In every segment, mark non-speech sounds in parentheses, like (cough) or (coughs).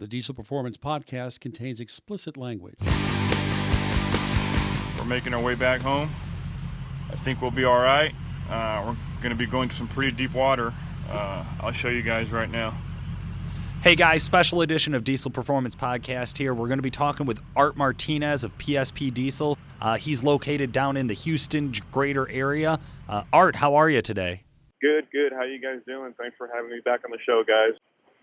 The Diesel Performance Podcast contains explicit language. We're making our way back home. I think we'll be all right. Uh, we're going to be going to some pretty deep water. Uh, I'll show you guys right now. Hey guys, special edition of Diesel Performance Podcast here. We're going to be talking with Art Martinez of PSP Diesel. Uh, he's located down in the Houston greater area. Uh, Art, how are you today? Good, good. How you guys doing? Thanks for having me back on the show, guys.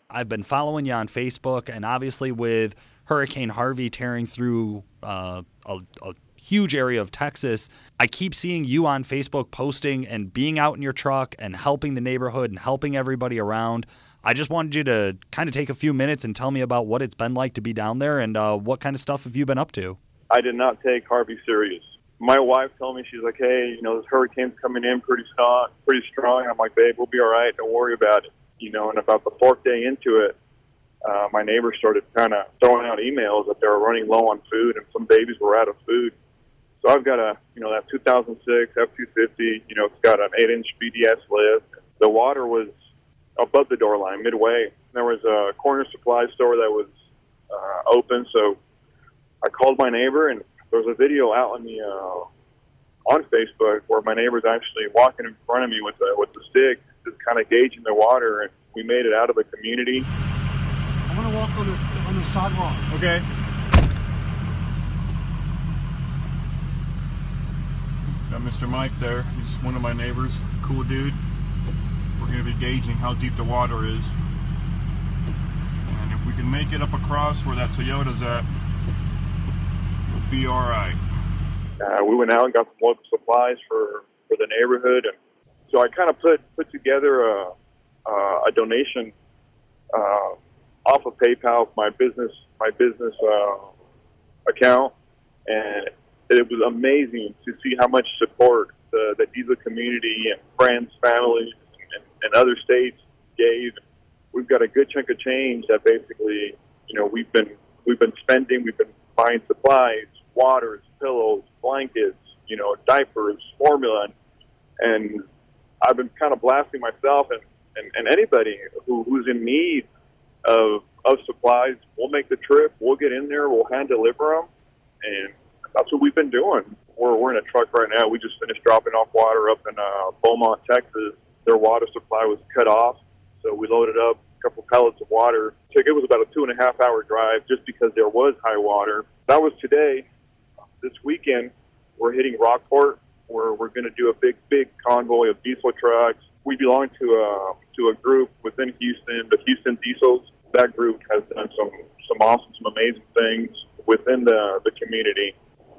I've been following you on Facebook, and obviously with Hurricane Harvey tearing through uh, a, a huge area of Texas, I keep seeing you on Facebook posting and being out in your truck and helping the neighborhood and helping everybody around. I just wanted you to kind of take a few minutes and tell me about what it's been like to be down there and uh, what kind of stuff have you been up to? I did not take Harvey serious. My wife told me she's like, "Hey, you know, this hurricane's coming in pretty strong, pretty strong." I'm like, "Babe, we'll be all right. Don't worry about it." You know, and about the fourth day into it, uh, my neighbors started kind of throwing out emails that they were running low on food and some babies were out of food. So I've got a, you know, that 2006 F250. You know, it's got an eight-inch BDS lift. The water was above the door line, midway. There was a corner supply store that was uh, open, so I called my neighbor, and there was a video out on the uh, on Facebook where my neighbor's actually walking in front of me with a with the stick, just kind of gauging the water, and we made it out of the community. I want to walk on the on the sidewalk. Okay. Got Mr. Mike there. He's one of my neighbors. Cool dude. We're going to be gauging how deep the water is. And if we can make it up across where that Toyota's at, we'll be all right. Uh, we went out and got some local supplies for, for the neighborhood, and so I kind of put put together a uh, a donation uh, off of PayPal, my business my business uh, account, and it was amazing to see how much support the, the diesel community and friends, family, and, and other states gave. We've got a good chunk of change that basically, you know, we've been we've been spending. We've been buying supplies, waters, pillows, blankets, you know, diapers, formula, and I've been kind of blasting myself and, and, and anybody who, who's in need of of supplies. We'll make the trip. We'll get in there. We'll hand deliver them, and that's what we've been doing. We're we're in a truck right now. We just finished dropping off water up in uh, Beaumont, Texas. Their water supply was cut off, so we loaded up a couple pallets of water. It was about a two and a half hour drive just because there was high water. That was today. This weekend, we're hitting Rockport. Where we're going to do a big, big convoy of diesel trucks. We belong to a to a group within Houston, the Houston Diesels. That group has done some some awesome, some amazing things within the the community.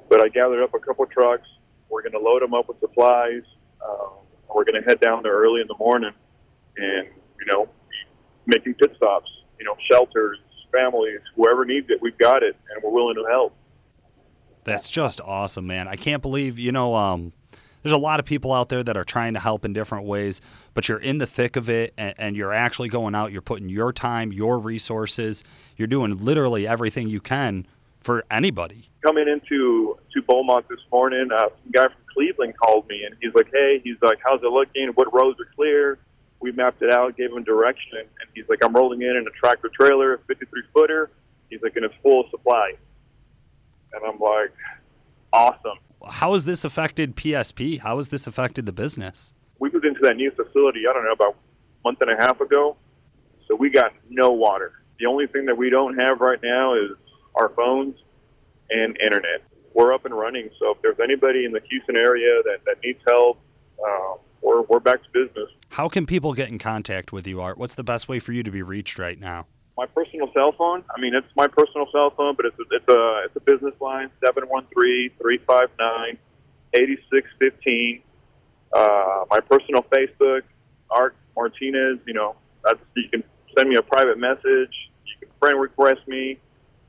But I gathered up a couple trucks. We're going to load them up with supplies. Um, we're going to head down there early in the morning, and you know, making pit stops. You know, shelters, families, whoever needs it, we've got it, and we're willing to help. That's just awesome, man. I can't believe, you know, um, there's a lot of people out there that are trying to help in different ways, but you're in the thick of it and, and, you're actually going out, you're putting your time, your resources, you're doing literally everything you can for anybody. Coming into to Beaumont this morning, uh, guy from Cleveland called me and he's like, "Hey, he's like, how's it looking? What roads are clear?" We mapped it out, gave him direction, and he's like, "I'm rolling in in a tractor trailer, 53 footer." He's like, "And it's full of supplies." And I'm like, "Awesome." How has this affected PSP? How has this affected the business? We moved into that new facility, I don't know, about a month and a half ago. So we got no water. The only thing that we don't have right now is our phones and internet. We're up and running. So if there's anybody in the Houston area that, that needs help, uh, we're, we're back to business. How can people get in contact with you, Art? What's the best way for you to be reached right now? My personal cell phone. I mean, it's my personal cell phone, but it's a, it's a it's a business line seven one three three five nine eighty six fifteen. Uh, my personal Facebook, Art Martinez. You know, that's you can send me a private message. You can friend request me.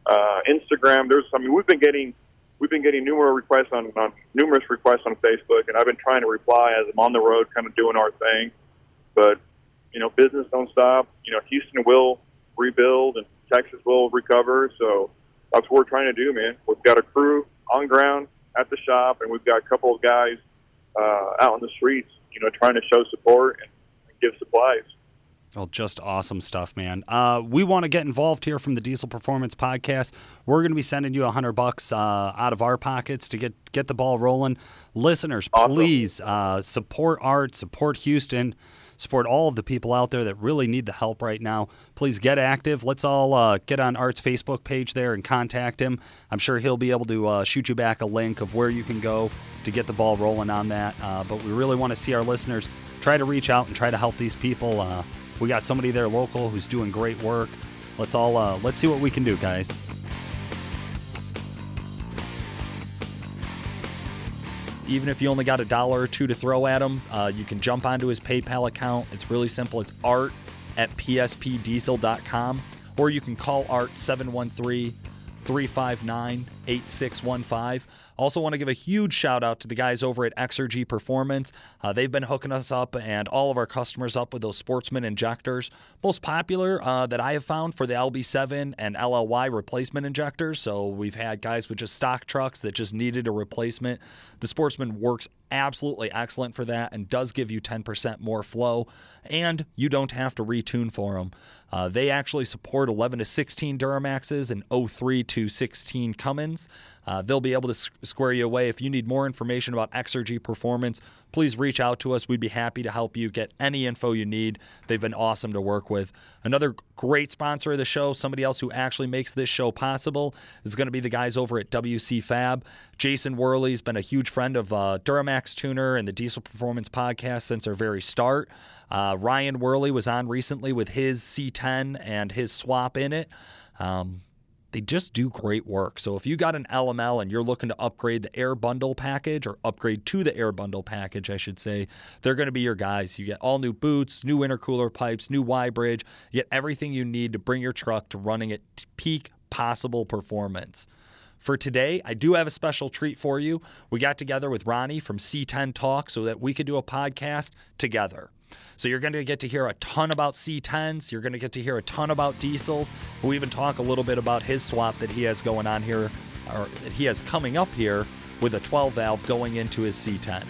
Uh, Instagram. There's. I mean, we've been getting we've been getting numerous requests on, on numerous requests on Facebook, and I've been trying to reply as I'm on the road, kind of doing our thing. But you know, business don't stop. You know, Houston will rebuild and Texas will recover. So that's what we're trying to do, man. We've got a crew on ground at the shop, and we've got a couple of guys uh, out on the streets, you know, trying to show support and, and give supplies. Well, just awesome stuff, man. Uh, we want to get involved here from the Diesel Performance Podcast. We're going to be sending you a hundred bucks uh, out of our pockets to get get the ball rolling. Listeners, Awesome. please uh, support Art, support Houston, support all of the people out there that really need the help right now. Please get active. Let's all uh, get on Art's Facebook page there and contact him. I'm sure he'll be able to uh, shoot you back a link of where you can go to get the ball rolling on that. Uh, but we really want to see our listeners try to reach out and try to help these people. Uh, we got somebody there local who's doing great work. Let's all uh, let's see what we can do, guys. Even if you only got a dollar or two to throw at him, uh, you can jump onto his PayPal account. It's really simple. It's art at pspdiesel.com, or you can call Art 713 359 8615. Also, want to give a huge shout out to the guys over at Exergy Performance. Uh, they've been hooking us up and all of our customers up with those Sportsman injectors. Most popular uh, that I have found for the LB7 and LLY replacement injectors. So, we've had guys with just stock trucks that just needed a replacement. The Sportsman works absolutely excellent for that and does give you 10% more flow, and you don't have to retune for them. Uh, they actually support 11 to 16 Duramaxes and 03 to 16 Cummins. Uh, they'll be able to square you away. If you need more information about Exergy Performance, please reach out to us. We'd be happy to help you get any info you need. They've been awesome to work with. Another great sponsor of the show, somebody else who actually makes this show possible, is going to be the guys over at WC Fab. Jason Wehrli's been a huge friend of uh, Duramax Tuner and the Diesel Performance podcast since our very start. Uh, Ryan Wehrli was on recently with his C10 and his swap in it. Um, they just do great work. So if you got an LML and you're looking to upgrade the Air Bundle package or upgrade to the Air Bundle package, I should say, they're going to be your guys. You get all new boots, new intercooler pipes, new Y bridge. You get everything you need to bring your truck to running at peak possible performance. For today, I do have a special treat for you. We got together with Ronnie from C10 Talk so that we could do a podcast together. So you're going to get to hear a ton about C10s. You're going to get to hear a ton about diesels. We even talk a little bit about his swap that he has going on here, or that he has coming up here with a 12 valve going into his C10.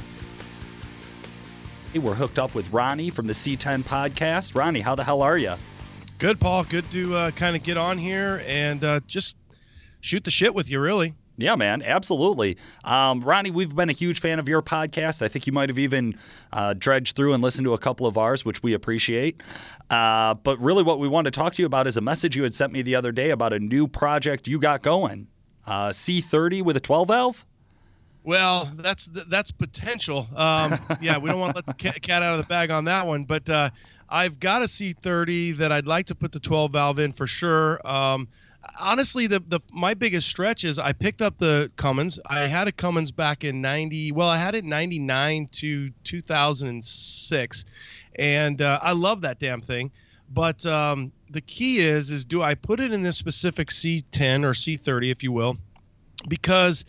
We're hooked up with Ronnie from the C10 podcast. Ronnie, how the hell are you? Good, Paul. Good to uh, kind of get on here and uh, just shoot the shit with you, really. Yeah, man, absolutely. Um, Ronnie, we've been a huge fan of your podcast. I think you might have even uh, dredged through and listened to a couple of ours, which we appreciate. Uh, but really, what we want to talk to you about is a message you had sent me the other day about a new project you got going uh, C30 with a 12 valve? Well, that's that's potential. Um, (laughs) yeah, we don't want to let the cat, out of the bag on that one, but uh, I've got a C30 that I'd like to put the 12 valve in for sure. Um, honestly, the, the my biggest stretch is I picked up the Cummins. I had a Cummins back in 90. Well, I had it 99 to 2006, and uh, I love that damn thing. But um, the key is is do I put it in this specific C10 or C30, if you will, because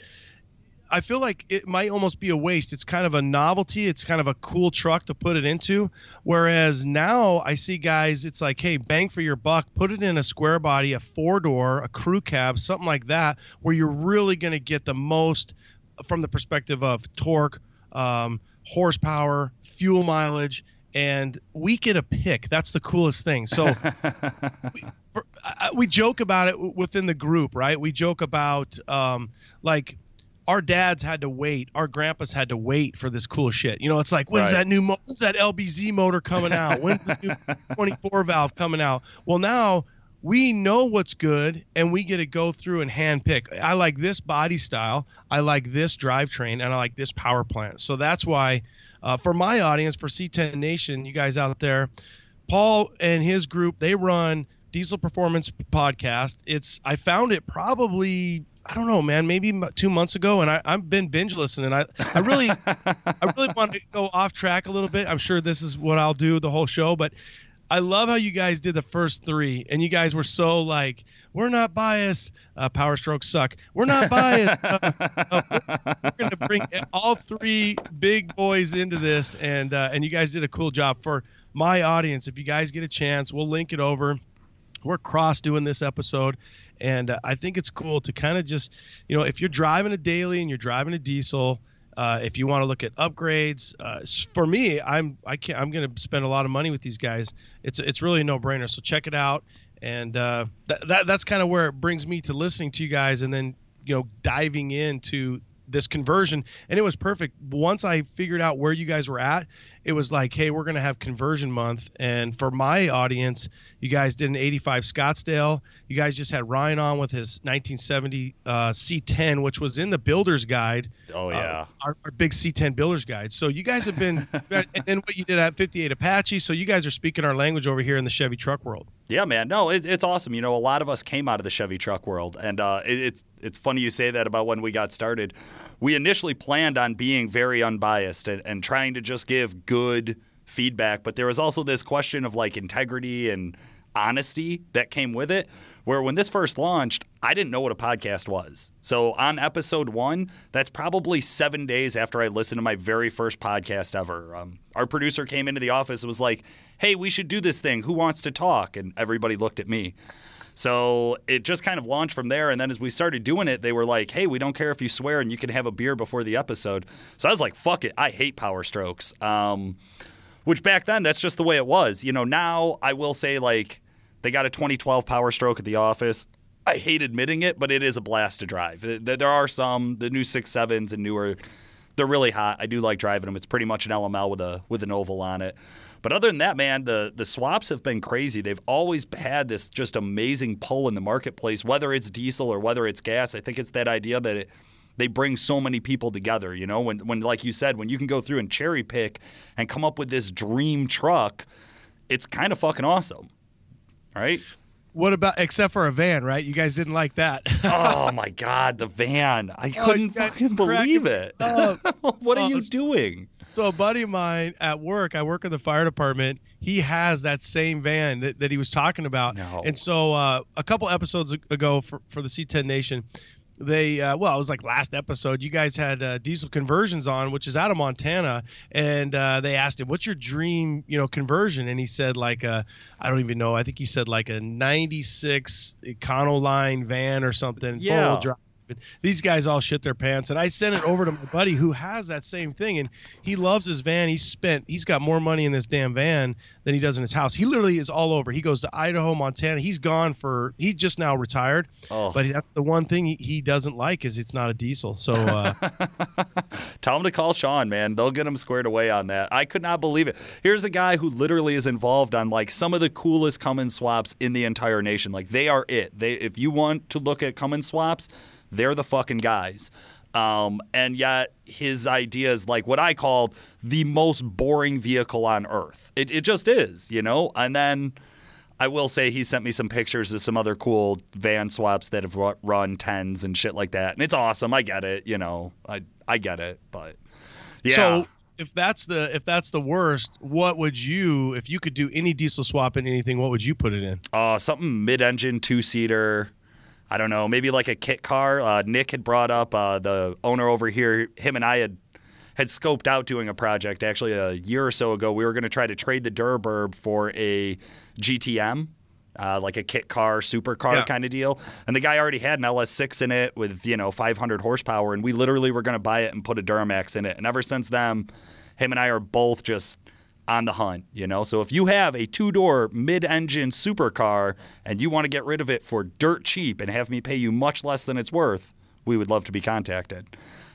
I feel like it might almost be a waste. It's kind of a novelty. It's kind of a cool truck to put it into. Whereas now I see guys, it's like, hey, bang for your buck, put it in a square body, a four door, a crew cab, something like that, where you're really going to get the most from the perspective of torque, um, horsepower, fuel mileage. And we get a pick. That's the coolest thing. So (laughs) we, for, I, we joke about it within the group, right? We joke about um, like our dads had to wait, our grandpas had to wait for this cool shit. You know, it's like when's Right. that new mo- when's that LBZ motor coming out? When's the new (laughs) 24 valve coming out? Well, now we know what's good and we get to go through and hand pick. I like this body style, I like this drivetrain, and I like this power plant. So that's why uh, for my audience, for C10 Nation, you guys out there, Paul and his group, they run Diesel Performance Podcast. It's I found it probably I don't know, man, maybe two months ago, and I, I've been binge listening. I I really I really (laughs) want to go off track a little bit. I'm sure this is what I'll do the whole show, but I love how you guys did the first three, and you guys were so like, we're not biased. Uh, power strokes suck. We're not biased. Uh, uh, we're, we're going to bring all three big boys into this, and uh, and you guys did a cool job for my audience. If you guys get a chance, we'll link it over. We're cross doing this episode, and uh, I think it's cool to kind of just, you know, if you're driving a daily and you're driving a diesel, Uh, if you want to look at upgrades, uh, for me, I'm I can't I'm going to spend a lot of money with these guys. It's it's really a no brainer. So check it out, and uh, that, that that's kind of where it brings me to listening to you guys, and then you know diving into this conversion and it was perfect once i figured out where you guys were at it was like hey we're going to have conversion month and for my audience you guys did an 85 scottsdale you guys just had ryan on with his 1970 uh, c10 which was in the builder's guide Oh uh, yeah. our, our big c10 builder's guide so you guys have been (laughs) and then what you did at 58 apache so you guys are speaking our language over here in the chevy truck world Yeah, man. No, it, it's awesome. You know, a lot of us came out of the Chevy truck world, and uh, it, it's it's funny you say that about when we got started. We initially planned on being very unbiased and, and trying to just give good feedback, but there was also this question of like integrity and honesty that came with it. Where when this first launched, I didn't know what a podcast was. So on episode one, that's probably seven days after I listened to my very first podcast ever. Um, our producer came into the office and was like, "Hey, we should do this thing. Who wants to talk?" And everybody looked at me. So it just kind of launched from there. And then as we started doing it, they were like, hey, we don't care if you swear and you can have a beer before the episode. So I was like, fuck it. I hate Power Strokes. Um, which back then, that's just the way it was. You know, now I will say, like, they got a 2012 Power Stroke at the office. I hate admitting it, but it is a blast to drive. There are some, the new six sevens and newer, they're really hot. I do like driving them. It's pretty much an LML with a with an oval on it. But other than that, man, the the swaps have been crazy. They've always had this just amazing pull in the marketplace, whether it's diesel or whether it's gas. I think it's that idea that it, they bring so many people together. You know, when when like you said, when you can go through and cherry pick and come up with this dream truck, it's kind of fucking awesome, right? what about except for a van right you guys didn't like that (laughs) oh my god, the van! I Oh, couldn't guys fucking believe it. (laughs) what are Oh, you doing? So a buddy of mine at work, I work in the fire department. He has that same van that, that he was talking about. No. And so uh, a couple episodes ago for, for the C10 Nation, they uh, well, it was like last episode. You guys had uh, diesel conversions on, which is out of Montana, and uh, they asked him, "What's your dream, you know, conversion?" And he said like a, I don't even know. I think he said like a '96 Econoline van or something. Yeah. But these guys all shit their pants, and I sent it over to my buddy who has that same thing, and he loves his van. He's spent, he's got more money in this damn van than he does in his house. He literally is all over. He goes to Idaho, Montana. He's gone for, he's just now retired, Oh. but that's the one thing he, he doesn't like is it's not a diesel. So uh, (laughs) Tell him to call Sean, man. They'll get him squared away on that. I could not believe it. Here's a guy who literally is involved on like some of the coolest Cummins swaps in the entire nation. Like they are it. They if you want to look at Cummins swaps, they're the fucking guys. Um, and yet his idea is like what I called the most boring vehicle on earth. It, it just is, you know? And then I will say he sent me some pictures of some other cool van swaps that have run tens and shit like that, and it's awesome. I get it, you know, I I get it, but yeah, so if that's the if that's the worst, what would you if you could do any diesel swap in anything? What would you put it in? uh, something mid-engine two seater. I don't know, maybe like a kit car. Uh, Nick had brought up uh, the owner over here. Him and I had had scoped out doing a project actually a year or so ago. We were going to try to trade the Durburb for a GTM. Uh, like a kit car, supercar Yeah. kind of deal, and the guy already had an LS6 in it with you know 500 horsepower, and we literally were going to buy it and put a Duramax in it. And ever since then, him and I are both just on the hunt, you know. So if you have a two-door mid-engine supercar and you want to get rid of it for dirt cheap and have me pay you much less than it's worth, we would love to be contacted.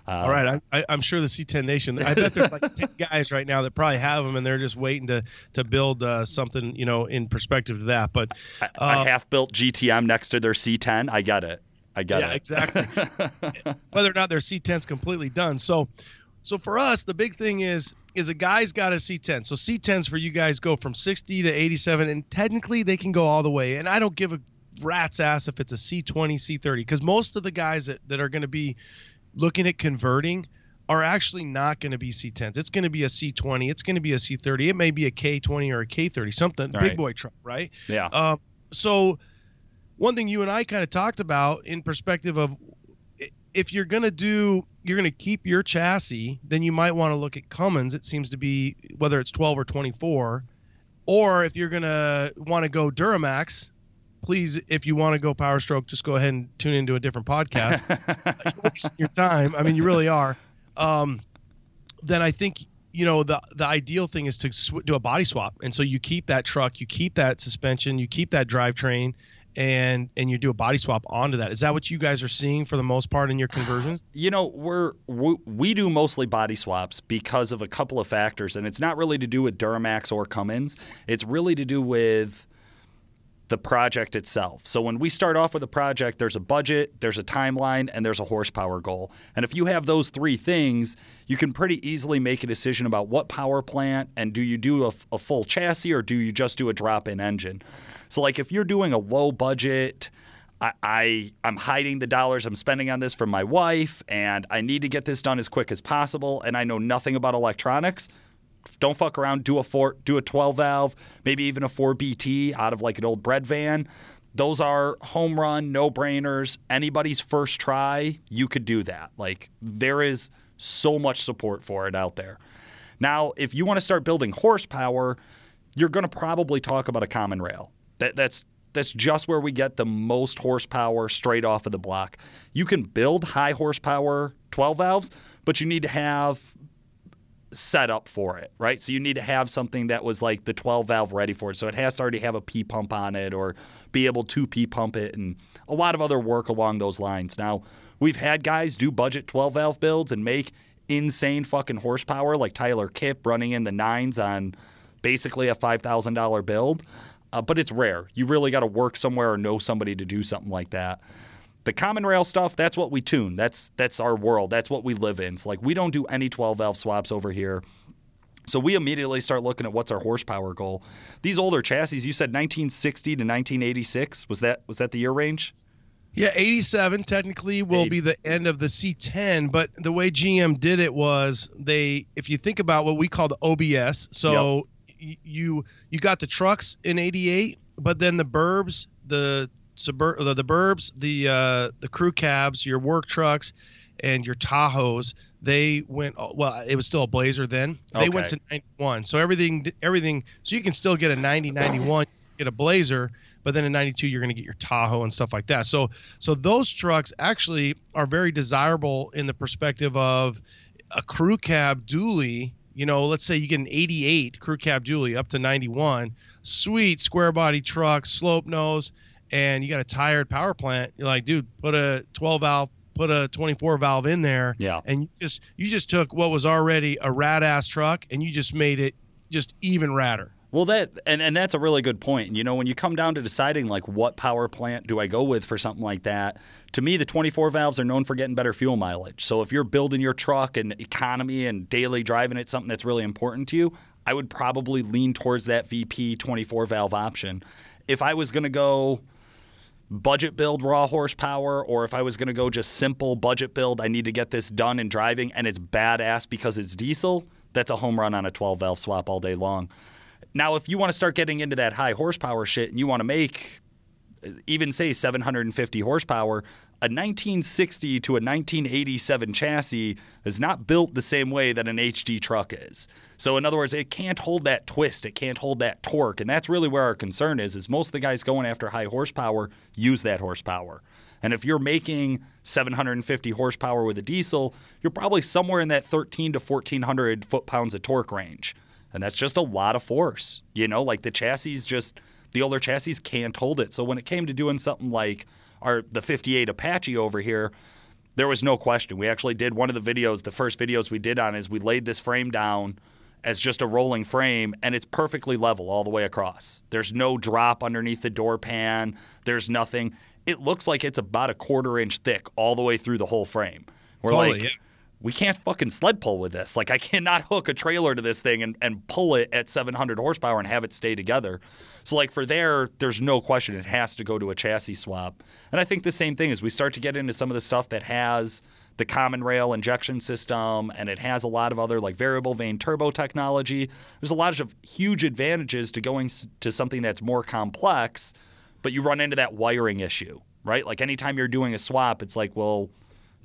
Uh, All right, I, I, I'm sure the C10 Nation. I bet there's like 10 (laughs) guys right now that probably have them, and they're just waiting to to build uh, something, you know, in perspective to that. But a uh, half-built GTM next to their C10, I get it. I get it. yeah, it. exactly. (laughs) Whether or not their C10's completely done. So, so for us, the big thing is is a guy's got a C10. So C10s for you guys go from 60 to 87, and technically they can go all the way. And I don't give a rat's ass if it's a C20, C30, because most of the guys that, that are going to be looking at converting are actually not going to be C10s. It's going to be a C20. It's going to be a C30. It may be a K20 or a K30, something Right. big boy truck, right? Yeah. Um, so one thing you and I kind of talked about in perspective of if you're going to do you're to keep your chassis, then you might want to look at Cummins. It seems to be whether it's 12 or 24 or if you're going to want to go Duramax, please if you want to go Power Stroke just go ahead and tune into a different podcast. (laughs) You're wasting your time. I mean, you really are. Um, then I think you know the the ideal thing is to sw- do a body swap, and so you keep that truck, you keep that suspension, you keep that drivetrain, and and you do a body swap onto that. Is that what you guys are seeing for the most part in your conversions? (sighs) You know, we're we, we do mostly body swaps because of a couple of factors, and it's not really to do with Duramax or Cummins. It's really to do with the project itself. So when we start off with a project, there's a budget, there's a timeline, and there's a horsepower goal. And if you have those three things, you can pretty easily make a decision about what power plant and do you do a, a full chassis or do you just do a drop-in engine. So like if you're doing a low budget. I, I am hiding the dollars I'm spending on this from my wife, and I need to get this done as quick as possible. And I know nothing about electronics don't fuck around. Do a four, do a 12 valve, maybe even a 4BT out of like an old bread van. Those are home run, no brainers. Anybody's first try, you could do that. Like there is so much support for it out there. Now, if you want to start building horsepower, you're going to probably talk about a common rail. That, that's that's just where we get the most horsepower straight off of the block. You can build high horsepower 12 valves, but you need to have set up for it, right? So you need to have something that was like the 12 valve ready for it. So it has to already have a P pump on it or be able to P pump it and a lot of other work along those lines. Now, we've had guys do budget 12 valve builds and make insane fucking horsepower like Tyler Kipp running in the nines on basically a $5,000 build. Uh, but it's rare. You really got to work somewhere or know somebody to do something like that. The common rail stuff, that's what we tune. That's that's our world. That's what we live in. So like we don't do any 12 valve swaps over here. So we immediately start looking at what's our horsepower goal. These older chassis, you said 1960 to 1986. Was that was that the year range? Yeah, 87 technically will be the end of the C10, but the way GM did it was they if you think about what we call the OBS, so yep. you you got the trucks in 88, but then the burbs, the suburb the, the burbs, the uh, the crew cabs, your work trucks, and your Tahoes. They went well. It was still a Blazer then. They okay. went to 91. So everything everything. So you can still get a 90 91, get a Blazer, but then in 92 you're going to get your Tahoe and stuff like that. So so those trucks actually are very desirable in the perspective of a crew cab dually. You know, let's say you get an 88 crew cab dually up to 91, sweet square body truck, slope nose and you got a tired power plant, you're like, dude, put a 12 valve, put a 24 valve in there. Yeah. And you just you just took what was already a rad ass truck and you just made it just even radder. Well, that and, and that's a really good point. You know, when you come down to deciding like what power plant do I go with for something like that, to me the 24 valves are known for getting better fuel mileage. So if you're building your truck and economy and daily driving it, something that's really important to you, I would probably lean towards that VP 24 valve option. If I was going to go budget build raw horsepower or if I was going to go just simple budget build, I need to get this done in driving and it's badass because it's diesel, that's a home run on a 12 valve swap all day long. Now, if you want to start getting into that high horsepower shit and you want to make even say 750 horsepower, a 1960 to a 1987 chassis is not built the same way that an HD truck is. So in other words, it can't hold that twist, it can't hold that torque, and that's really where our concern is. Is most of the guys going after high horsepower use that horsepower. And if you're making 750 horsepower with a diesel, you're probably somewhere in that 13 to 1400 foot pounds of torque range. And that's just a lot of force. You know, like the chassis just the older chassis can't hold it. So when it came to doing something like our the 58 Apache over here, there was no question. We actually did one of the videos, the first videos we did on is we laid this frame down as just a rolling frame and it's perfectly level all the way across. There's no drop underneath the door pan. There's nothing. It looks like it's about a quarter inch thick all the way through the whole frame. We're totally, like, yeah. We can't fucking sled pull with this. Like, I cannot (laughs) hook a trailer to this thing and, and pull it at 700 horsepower and have it stay together. So like for there, there's no question it has to go to a chassis swap. And I think the same thing as we start to get into some of the stuff that has the common rail injection system and it has a lot of other like variable vane turbo technology. There's a lot of huge advantages to going to something that's more complex, but you run into that wiring issue, right? Like anytime you're doing a swap, it's like, well,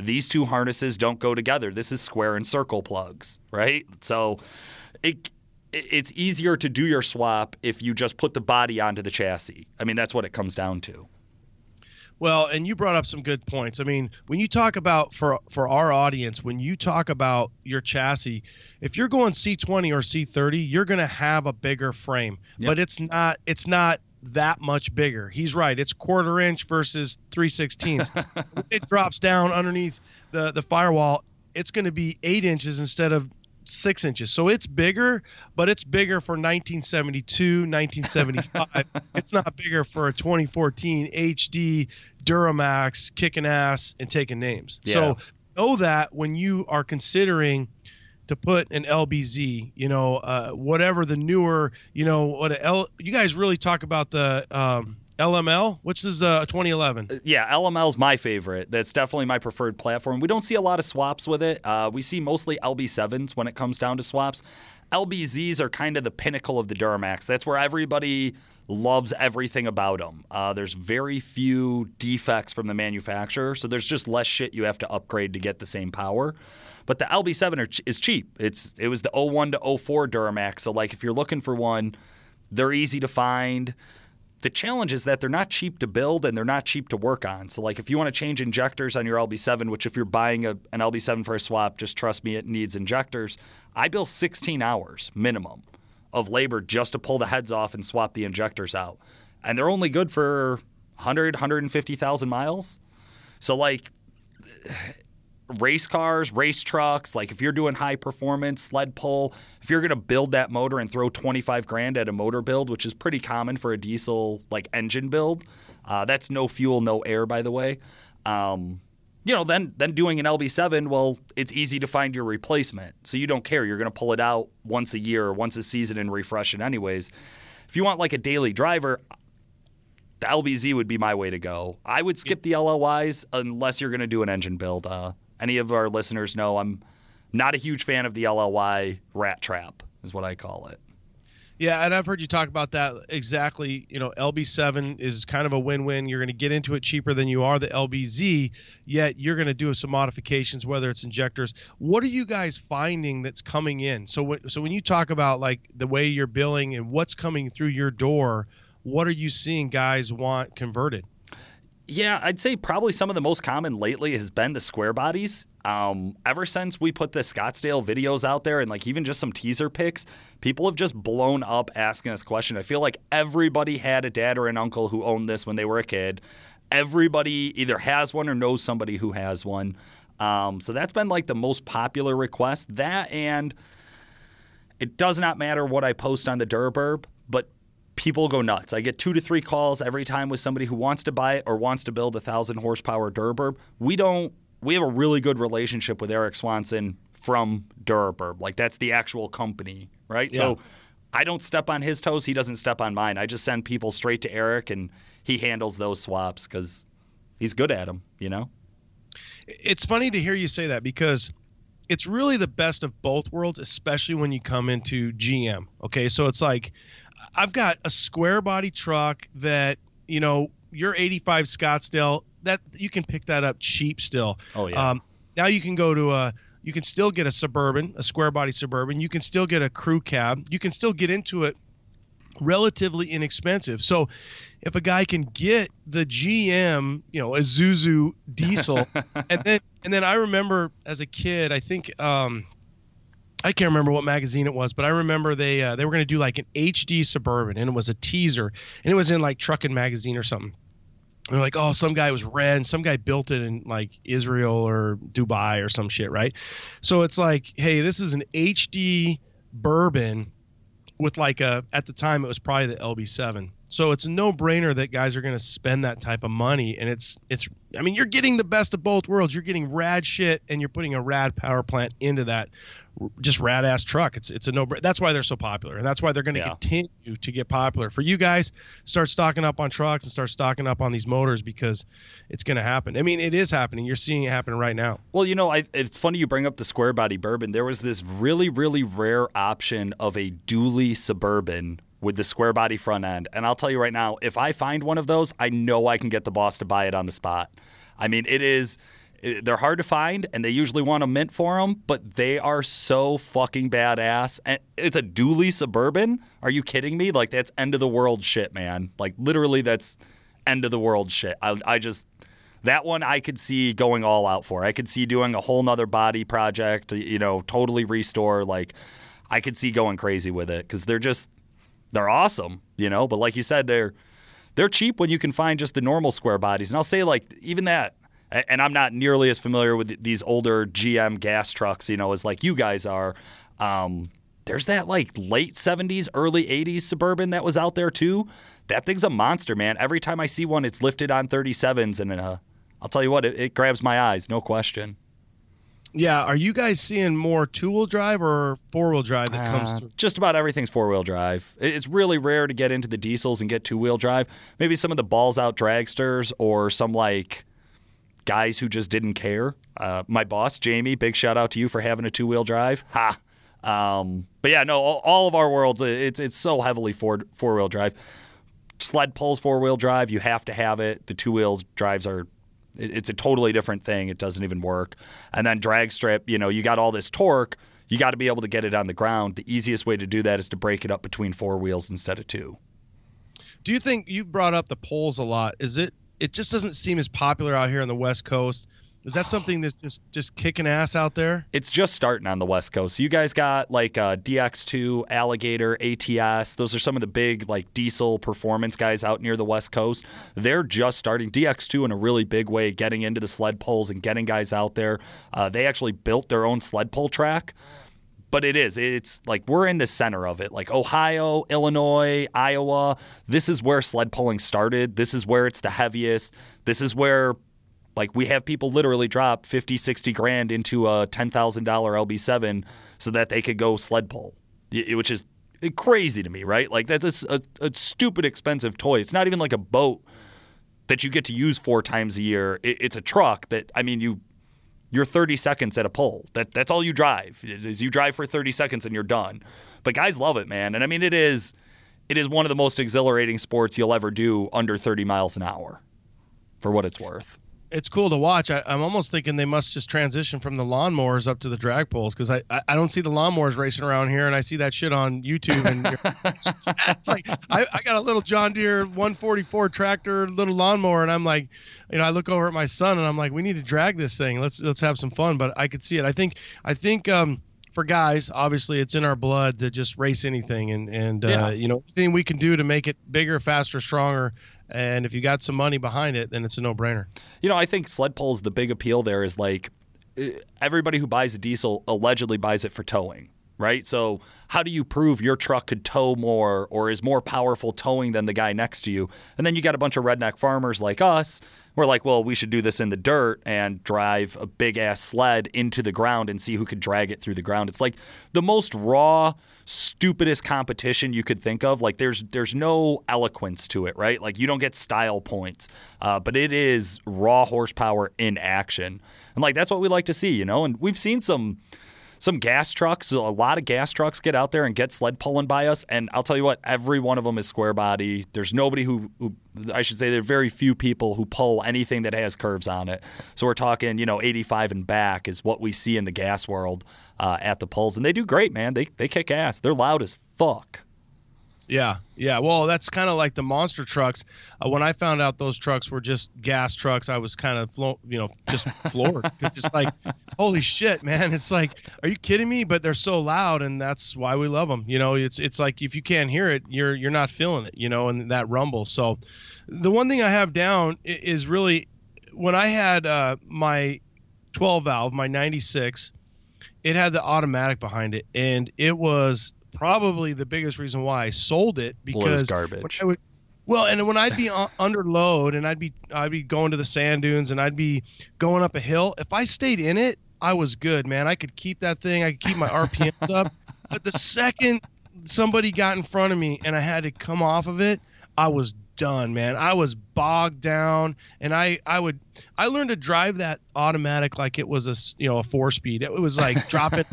these two harnesses don't go together. This is square and circle plugs, right? So it it's easier to do your swap if you just put the body onto the chassis. I mean, that's what it comes down to. Well, and you brought up some good points. I mean, when you talk about for for our audience, when you talk about your chassis, if you're going C20 or C30, you're going to have a bigger frame, Yep. but it's not it's not that much bigger. He's right. It's quarter inch versus 316. (laughs) when it drops down underneath the the firewall, it's going to be 8 inches instead of 6 inches. So it's bigger, but it's bigger for 1972, 1975. (laughs) it's not bigger for a 2014 HD Duramax kicking ass and taking names. Yeah. So know that when you are considering to put an LBZ, you know, uh, whatever the newer, you know, what a L. You guys really talk about the um, LML, which is uh, 2011. Yeah, LML's my favorite. That's definitely my preferred platform. We don't see a lot of swaps with it. Uh, we see mostly LB7s when it comes down to swaps. LBZs are kind of the pinnacle of the Duramax. That's where everybody loves everything about them. Uh, there's very few defects from the manufacturer, so there's just less shit you have to upgrade to get the same power. But the LB7 are, ch- is cheap. It's it was the 01 to 04 Duramax. So like if you're looking for one, they're easy to find. The challenge is that they're not cheap to build and they're not cheap to work on. So, like, if you want to change injectors on your LB7, which if you're buying a, an LB7 for a swap, just trust me, it needs injectors. I bill 16 hours minimum of labor just to pull the heads off and swap the injectors out. And they're only good for 100, 150,000 miles. So, like, race cars, race trucks, like if you're doing high performance sled pull, if you're going to build that motor and throw 25 grand at a motor build, which is pretty common for a diesel like engine build, uh, that's no fuel, no air, by the way. Um, you know, then then doing an LB7, well, it's easy to find your replacement, so you don't care. You're going to pull it out once a year or once a season and refresh it anyways. If you want like a daily driver, the LBZ would be my way to go. I would skip the LLYs unless you're going to do an engine build. Uh, any of our listeners know I'm not a huge fan of the LLY rat trap, is what I call it. Yeah, and I've heard you talk about that exactly. You know, LB7 is kind of a win-win. You're going to get into it cheaper than you are the LBZ, yet you're going to do some modifications, whether it's injectors. What are you guys finding that's coming in? So, so when you talk about like the way you're billing and what's coming through your door, what are you seeing guys want converted? Yeah, I'd say probably some of the most common lately has been the square bodies. Um, ever since we put the Scottsdale videos out there and like even just some teaser pics, people have just blown up asking us questions. I feel like everybody had a dad or an uncle who owned this when they were a kid. Everybody either has one or knows somebody who has one. Um, so that's been like the most popular request. That and it does not matter what I post on the Durburb, but people go nuts. I get two to three calls every time with somebody who wants to buy it or wants to build a thousand horsepower Durburb. We don't. We have a really good relationship with Eric Swanson from Durburb. Like that's the actual company, right? So I don't step on his toes. He doesn't step on mine. I just send people straight to Eric, and he handles those swaps because he's good at them. You know. It's funny to hear you say that because it's really the best of both worlds, especially when you come into GM. Okay, so it's like I've got a square body truck that you know your 85 Scottsdale that you can pick that up cheap still. Oh, yeah. Um, now you can go to a you can still get a suburban, a square body suburban. You can still get a crew cab. You can still get into it relatively inexpensive. So if a guy can get the GM, you know, Isuzu diesel, (laughs) and then and then I remember as a kid, I think um, I can't remember what magazine it was, but I remember they uh, they were going to do like an HD suburban, and it was a teaser, and it was in like Truckin' magazine or something. They're like, oh, some guy was red, and some guy built it in like Israel or Dubai or some shit, right? So it's like, hey, this is an HD bourbon with like a at the time it was probably the LB7. So it's a no-brainer that guys are going to spend that type of money and it's it's I mean you're getting the best of both worlds. You're getting rad shit and you're putting a rad power plant into that just rad ass truck. It's it's a no that's why they're so popular and that's why they're going to Yeah. continue to get popular. For you guys start stocking up on trucks and start stocking up on these motors because it's going to happen. I mean it is happening. You're seeing it happen right now. Well, you know, I, it's funny you bring up the square body bourbon. There was this really, really rare option of a dually suburban with the square body front end. And I'll tell you right now, if I find one of those, I know I can get the boss to buy it on the spot. I mean, it is they're hard to find, and they usually want a mint for them, but they are so fucking badass. And it's a dually suburban. Are you kidding me? Like that's end of the world shit, man. Like literally, that's end of the world shit. I, I just that one I could see going all out for. I could see doing a whole nother body project, you know, totally restore. Like, I could see going crazy with it because they're just they're awesome, you know. But like you said, they're they're cheap when you can find just the normal square bodies. And I'll say like even that. And I'm not nearly as familiar with these older GM gas trucks, you know, as like you guys are. Um, there's that like late 70s, early 80s Suburban that was out there too. That thing's a monster, man. Every time I see one, it's lifted on 37s, and uh, I'll tell you what, it, it grabs my eyes, no question. Yeah, are you guys seeing more two-wheel drive or four-wheel drive that comes Uh, through? Just about everything's four wheel drive. It's really rare to get into the diesels and get two wheel drive. Maybe some of the balls out dragsters or some like guys who just didn't care. Uh, my boss, Jamie, big shout out to you for having a two wheel drive. Ha. Um, but yeah, no, all, all of our worlds, it's it's so heavily four four wheel drive. Sled pulls four wheel drive. You have to have it. The two wheels drives are it- it's a totally different thing. It doesn't even work. And then drag strip, you know, you got all this torque. You got to be able to get it on the ground. The easiest way to do that is to break it up between four wheels instead of two. Do you think you brought up the poles a lot? Is it? It just doesn't seem as popular out here on the West Coast. Is that something that's just just kicking ass out there? It's just starting on the West Coast. You guys got like uh, DX2, Alligator, ATS. Those are some of the big like diesel performance guys out near the West Coast. They're just starting DX2 in a really big way, getting into the sled pulls and getting guys out there. Uh, they actually built their own sled pull track. But it is. It's like we're in the center of it. Like Ohio, Illinois, Iowa. This is where sled pulling started. This is where it's the heaviest. This is where like we have people literally drop 50, 60 grand into a $10,000 LB7 so that they could go sled y- which is crazy to me, right? Like that's a stupid expensive toy. It's not even like a boat that you get to use four times a year. It, it's a truck that, I mean, you you're 30 seconds at a pull. That that's all you drive. Is, is you drive for 30 seconds and you're done. But guys love it, man. And I mean, it is it is one of the most exhilarating sports you'll ever do under 30 miles an hour, for what it's worth. It's cool to watch. I, I'm almost thinking they must just transition from the lawnmowers up to the drag poles because I, I I don't see the lawnmowers racing around here, and I see that shit on YouTube. And (laughs) it's like I, I got a little John Deere 144 tractor, little lawnmower, and I'm like, you know, I look over at my son and I'm like, we need to drag this thing. Let's let's have some fun. But I could see it. I think I think um, for guys, obviously, it's in our blood to just race anything, and and Yeah. uh, you know, anything we can do to make it bigger, faster, stronger. And if you got some money behind it, then it's a no-brainer. You know, I think sled pulls, the big appeal there is like uh, everybody who buys a diesel allegedly buys it for towing, right? So, how do you prove your truck could tow more or is more powerful towing than the guy next to you? And then you got a bunch of redneck farmers like us. We're like, well, we should do this in the dirt and drive a big ass sled into the ground and see who could drag it through the ground. It's like the most raw, stupidest competition you could think of. Like there's there's no eloquence to it, right? Like you don't get style points, uh, but it is raw horsepower in action, and like that's what we like to see, you know. And we've seen some some gas trucks. A lot of gas trucks get out there and get sled pulling by us. And I'll tell you what, every one of them is square body. There's nobody who, who I should say, there are very few people who pull anything that has curves on it. So we're talking, you know, 85 and back is what we see in the gas world uh, at the pulls. And they do great, man. They, they kick ass. They're loud as fuck. Yeah, yeah. Well, that's kind of like the monster trucks. Uh, when I found out those trucks were just gas trucks, I was kind of, flo- you know, just (laughs) floored. It's just like, holy shit, man! It's like, are you kidding me? But they're so loud, and that's why we love them. You know, it's it's like if you can't hear it, you're you're not feeling it. You know, and that rumble. So, the one thing I have down is really when I had uh, my 12 valve, my 96, it had the automatic behind it, and it was probably the biggest reason why I sold it because Well, it when garbage. I would- well, and when I'd be (laughs) under load and I'd be I'd be going to the sand dunes and I'd be going up a hill, if I stayed in it, I was good, man. I could keep that thing. I could keep my (laughs) RPMs up. But the second somebody got in front of me and I had to come off of it, I was done, man. I was bogged down, and I I would I learned to drive that automatic like it was a you know a four speed. It was like (laughs) drop it,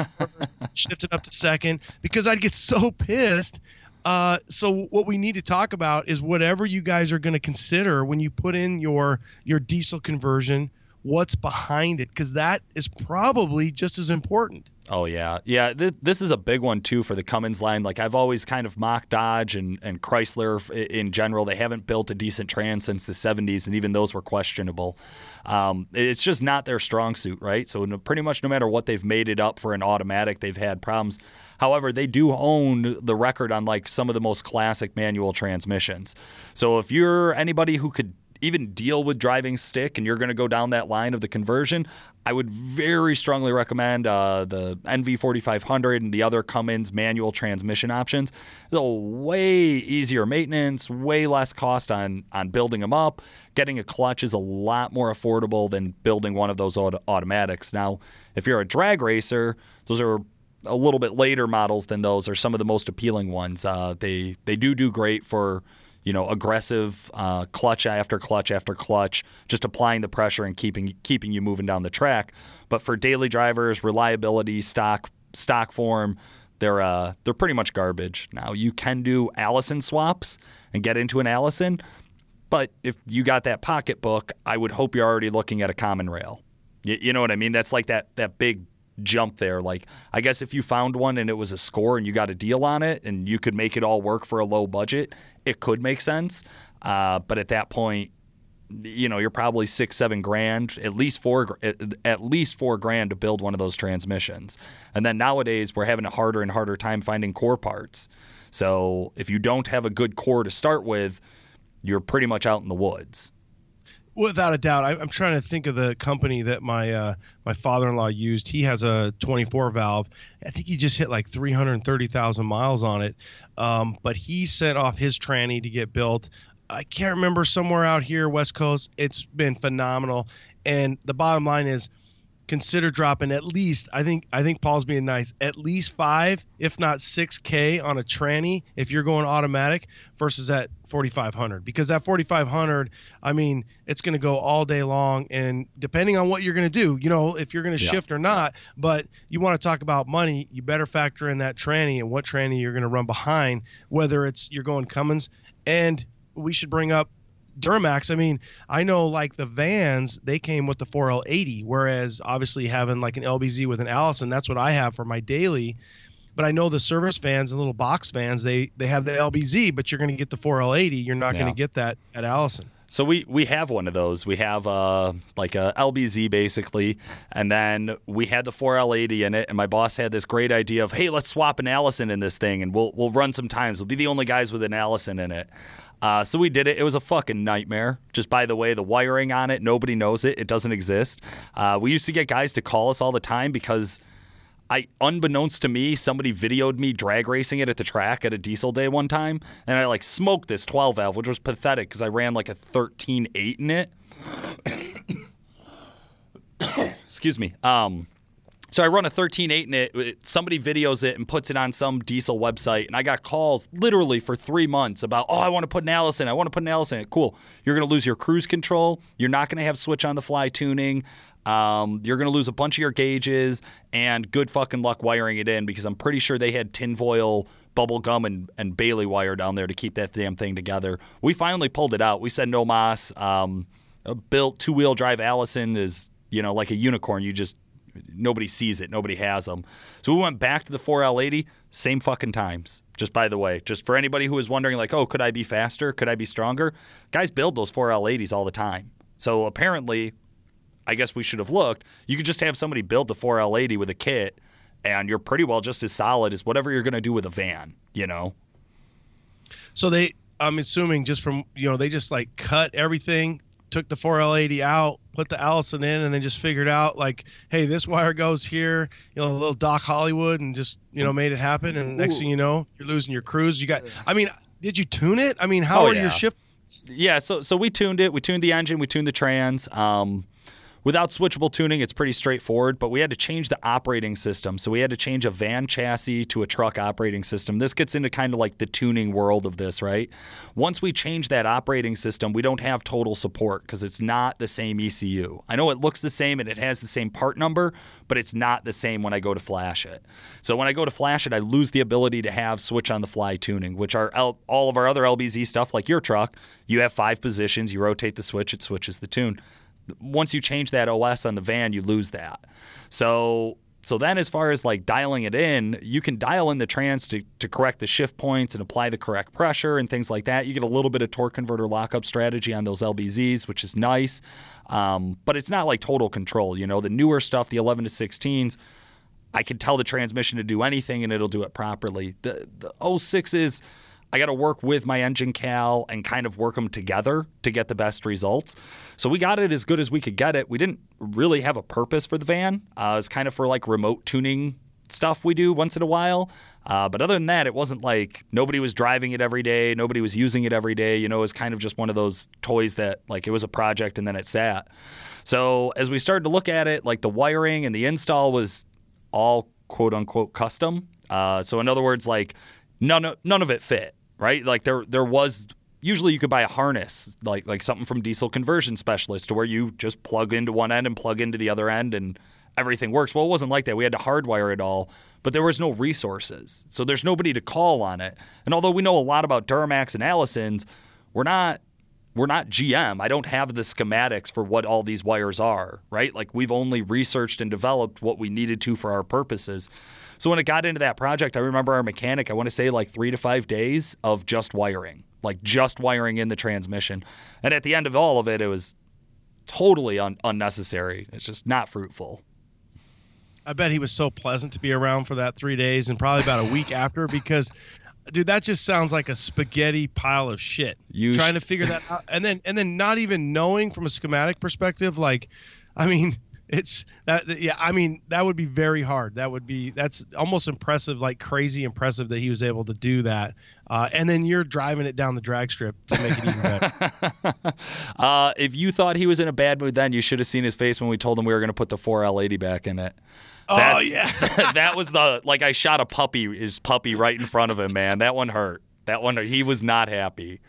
shift it up to second because I'd get so pissed. Uh, so what we need to talk about is whatever you guys are going to consider when you put in your your diesel conversion. What's behind it? Because that is probably just as important. Oh yeah, yeah. Th- this is a big one too for the Cummins line. Like I've always kind of mocked Dodge and, and Chrysler f- in general. They haven't built a decent trans since the '70s, and even those were questionable. Um, it's just not their strong suit, right? So no, pretty much no matter what they've made it up for an automatic, they've had problems. However, they do own the record on like some of the most classic manual transmissions. So if you're anybody who could even deal with driving stick and you're going to go down that line of the conversion, I would very strongly recommend uh, the NV4500 and the other Cummins manual transmission options. They're way easier maintenance, way less cost on on building them up. Getting a clutch is a lot more affordable than building one of those auto- automatics. Now, if you're a drag racer, those are a little bit later models than those are some of the most appealing ones. Uh, they they do do great for you know, aggressive uh, clutch after clutch after clutch, just applying the pressure and keeping keeping you moving down the track. But for daily drivers, reliability, stock stock form, they're uh, they're pretty much garbage. Now you can do Allison swaps and get into an Allison, but if you got that pocketbook, I would hope you're already looking at a common rail. You, you know what I mean? That's like that that big jump there. Like, I guess if you found one and it was a score and you got a deal on it and you could make it all work for a low budget, it could make sense. Uh, but at that point, you know, you're probably six, seven grand, at least four, at least four grand to build one of those transmissions. And then nowadays, we're having a harder and harder time finding core parts. So if you don't have a good core to start with, you're pretty much out in the woods. Without a doubt, I, am trying to think of the company that my uh, my father-in-law used. He has a 24 valve. I think he just hit like 330,000 miles on it. Um, but he sent off his tranny to get built. I can't remember somewhere out here, West Coast. It's been phenomenal. And the bottom line is, consider dropping at least I think I think Paul's being nice at least five if not six k on a tranny if you're going automatic versus that 4500 because that 4500 I mean it's going to go all day long and depending on what you're going to do you know if you're going to yeah. shift or not but you want to talk about money you better factor in that tranny and what tranny you're going to run behind whether it's you're going Cummins and we should bring up Duramax, I mean, I know like the vans, they came with the 4L80, whereas obviously having like an LBZ with an Allison, that's what I have for my daily. But I know the service vans and little box vans, they they have the LBZ, but you're going to get the 4L80. You're not yeah. going to get that at Allison. So we we have one of those. We have uh like a LBZ basically, and then we had the 4L80 in it. And my boss had this great idea of, hey, let's swap an Allison in this thing, and we'll we'll run some times. We'll be the only guys with an Allison in it. Uh, so we did it. It was a fucking nightmare. Just by the way, the wiring on it, nobody knows it. It doesn't exist. Uh, we used to get guys to call us all the time because I, unbeknownst to me, somebody videoed me drag racing it at the track at a diesel day one time, and I like smoked this 12 valve, which was pathetic because I ran like a 13.8 in it. (coughs) Excuse me. Um, so I run a 13.8 in it. Somebody videos it and puts it on some diesel website, and I got calls literally for three months about, oh, I want to put an Allison. I want to put an Allison. Cool. You're going to lose your cruise control. You're not going to have switch on the fly tuning. Um, you're going to lose a bunch of your gauges and good fucking luck wiring it in because I'm pretty sure they had tinfoil, bubble gum, and, and Bailey wire down there to keep that damn thing together. We finally pulled it out. We said no mas. Um, built two wheel drive Allison is you know like a unicorn. You just nobody sees it, nobody has them. So we went back to the 4L80, same fucking times. Just by the way, just for anybody who is wondering, like, oh, could I be faster? Could I be stronger? Guys build those 4L80s all the time. So apparently, I guess we should have looked. You could just have somebody build the 4L80 with a kit, and you're pretty well just as solid as whatever you're going to do with a van, you know? So they, I'm assuming just from, you know, they just like cut everything took the 4L80 out, put the Allison in, and then just figured out like, hey, this wire goes here, you know, a little Doc Hollywood, and just you know made it happen. And next thing you know, you're losing your cruise. You got, I mean, did you tune it? I mean, how oh, are yeah. your shift? Yeah, so so we tuned it. We tuned the engine. We tuned the trans. Um, Without switchable tuning, it's pretty straightforward, but we had to change the operating system. So we had to change a van chassis to a truck operating system. This gets into kind of like the tuning world of this, right? Once we change that operating system, we don't have total support because it's not the same ECU. I know it looks the same and it has the same part number, but it's not the same when I go to flash it. So when I go to flash it, I lose the ability to have switch on the fly tuning, which are all of our other LBZ stuff, like your truck. You have five positions, you rotate the switch, it switches the tune once you change that OS on the van, you lose that. So So then, as far as like dialing it in, you can dial in the trans to, to correct the shift points and apply the correct pressure and things like that. You get a little bit of torque converter lockup strategy on those LBZs, which is nice. Um, but it's not like total control. You know, the newer stuff, the 11 to 16s, I can tell the transmission to do anything and it'll do it properly. The, the 06 is. I got to work with my engine cal and kind of work them together to get the best results. So we got it as good as we could get it. We didn't really have a purpose for the van. Uh, it's kind of for like remote tuning stuff we do once in a while. Uh, but other than that, it wasn't like nobody was driving it every day. Nobody was using it every day. You know, it was kind of just one of those toys that like it was a project and then it sat. So as we started to look at it, like the wiring and the install was all quote unquote custom. Uh, so in other words, like none of, none of it fit right? Like there there was usually you could buy a harness like like something from Diesel Conversion Specialist to where you just plug into one end and plug into the other end and everything works. Well, it wasn't like that. We had to hardwire it all, but there was no resources. So there's nobody to call on it. And although we know a lot about Duramax and Allison's, we're not we're not GM. I don't have the schematics for what all these wires are, right? Like we've only researched and developed what we needed to for our purposes. So when it got into that project, I remember our mechanic, I want to say like three to five days of just wiring, like just wiring in the transmission. And at the end of all of it, it was totally un- unnecessary. It's just not fruitful. I bet he was so pleasant to be around for that three days and probably about a week after because dude that just sounds like a spaghetti pile of shit You trying sh- to figure that out and then and then not even knowing from a schematic perspective like i mean it's that yeah i mean that would be very hard that would be that's almost impressive like crazy impressive that he was able to do that uh, and then you're driving it down the drag strip to make it even better (laughs) Uh, if you thought he was in a bad mood then, you should have seen his face when we told him we were going to put the 4L80 back in it. oh yeah (laughs) that was the like I shot a puppy, his puppy right in front of him, man. That one hurt. That one he was not happy.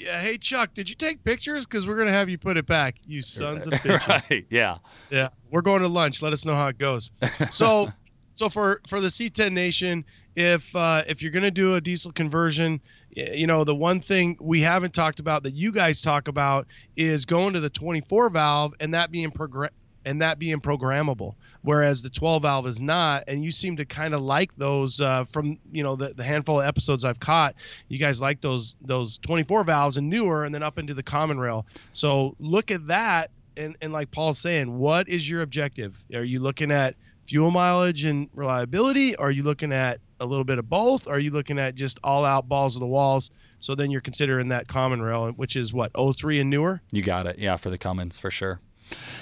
Yeah hey chuck did you take pictures because we're gonna have you put it back you sons of (laughs) bitches Right. (laughs) Yeah. Yeah, we're going to lunch. Let us know how it goes. (laughs) So, so for for the C10 Nation, if uh, if you're going to do a diesel conversion, you know the one thing we haven't talked about that you guys talk about is going to the 24 valve and that being progr- and that being programmable, whereas the 12 valve is not. And you seem to kind of like those uh, from you know the, the handful of episodes I've caught. You guys like those those 24 valves and newer, and then up into the common rail. So look at that and, and like Paul's saying, what is your objective? Are you looking at fuel mileage and reliability? Are you looking at a little bit of both? Are you looking at just all out balls of the walls? So then you're considering that common rail, which is what 03 and newer. You got it. Yeah, for the Cummins for sure.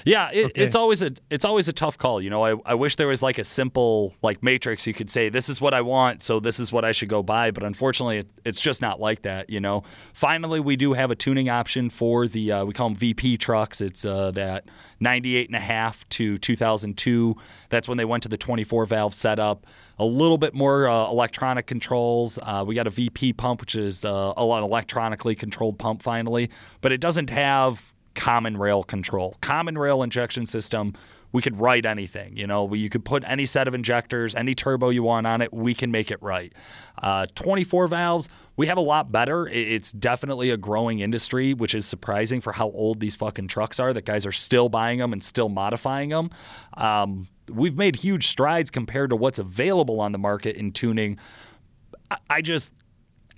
Yeah, it, Okay. it's always a it's always a tough call. You know, I, I wish there was like a simple like matrix you could say this is what I want, so this is what I should go buy. But unfortunately, it, it's just not like that. You know, finally we do have a tuning option for the uh, we call them VP trucks. It's uh, that 98 and a half to 2002. That's when they went to the 24 valve setup. A little bit more uh, electronic controls. Uh, we got a VP pump, which is uh, a lot electronically controlled pump finally, but it doesn't have common rail control. Common rail injection system, we could write anything. You know, you could put any set of injectors, any turbo you want on it, we can make it right. Uh, 24 valves, we have a lot better. It's definitely a growing industry, which is surprising for how old these fucking trucks are. That guys are still buying them and still modifying them. Um, we've made huge strides compared to what's available on the market in tuning. I just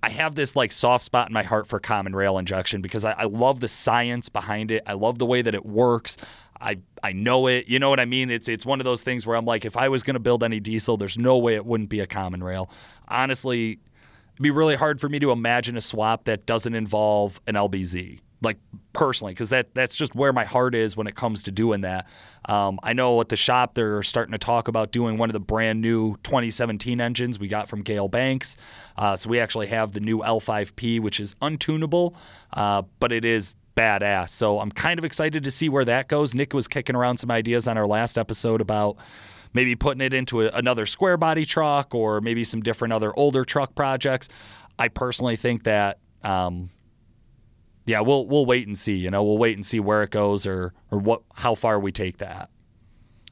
I have this like soft spot in my heart for common rail injection because I, I love the science behind it. I love the way that it works. I I know it. You know what I mean? It's it's one of those things where I'm like, if I was going to build any diesel, there's no way it wouldn't be a common rail. Honestly, it'd be really hard for me to imagine a swap that doesn't involve an LBZ. Like personally, because that that's just where my heart is when it comes to doing that. Um, I know at the shop they're starting to talk about doing one of the brand new 2017 engines we got from Gale Banks. Uh, so we actually have the new L5P, which is untunable, uh, but it is badass. So I'm kind of excited to see where that goes. Nick was kicking around some ideas on our last episode about maybe putting it into a, another square body truck or maybe some different other older truck projects. I personally think that. Um, yeah, we'll we'll wait and see. You know, we'll wait and see where it goes or or what how far we take that.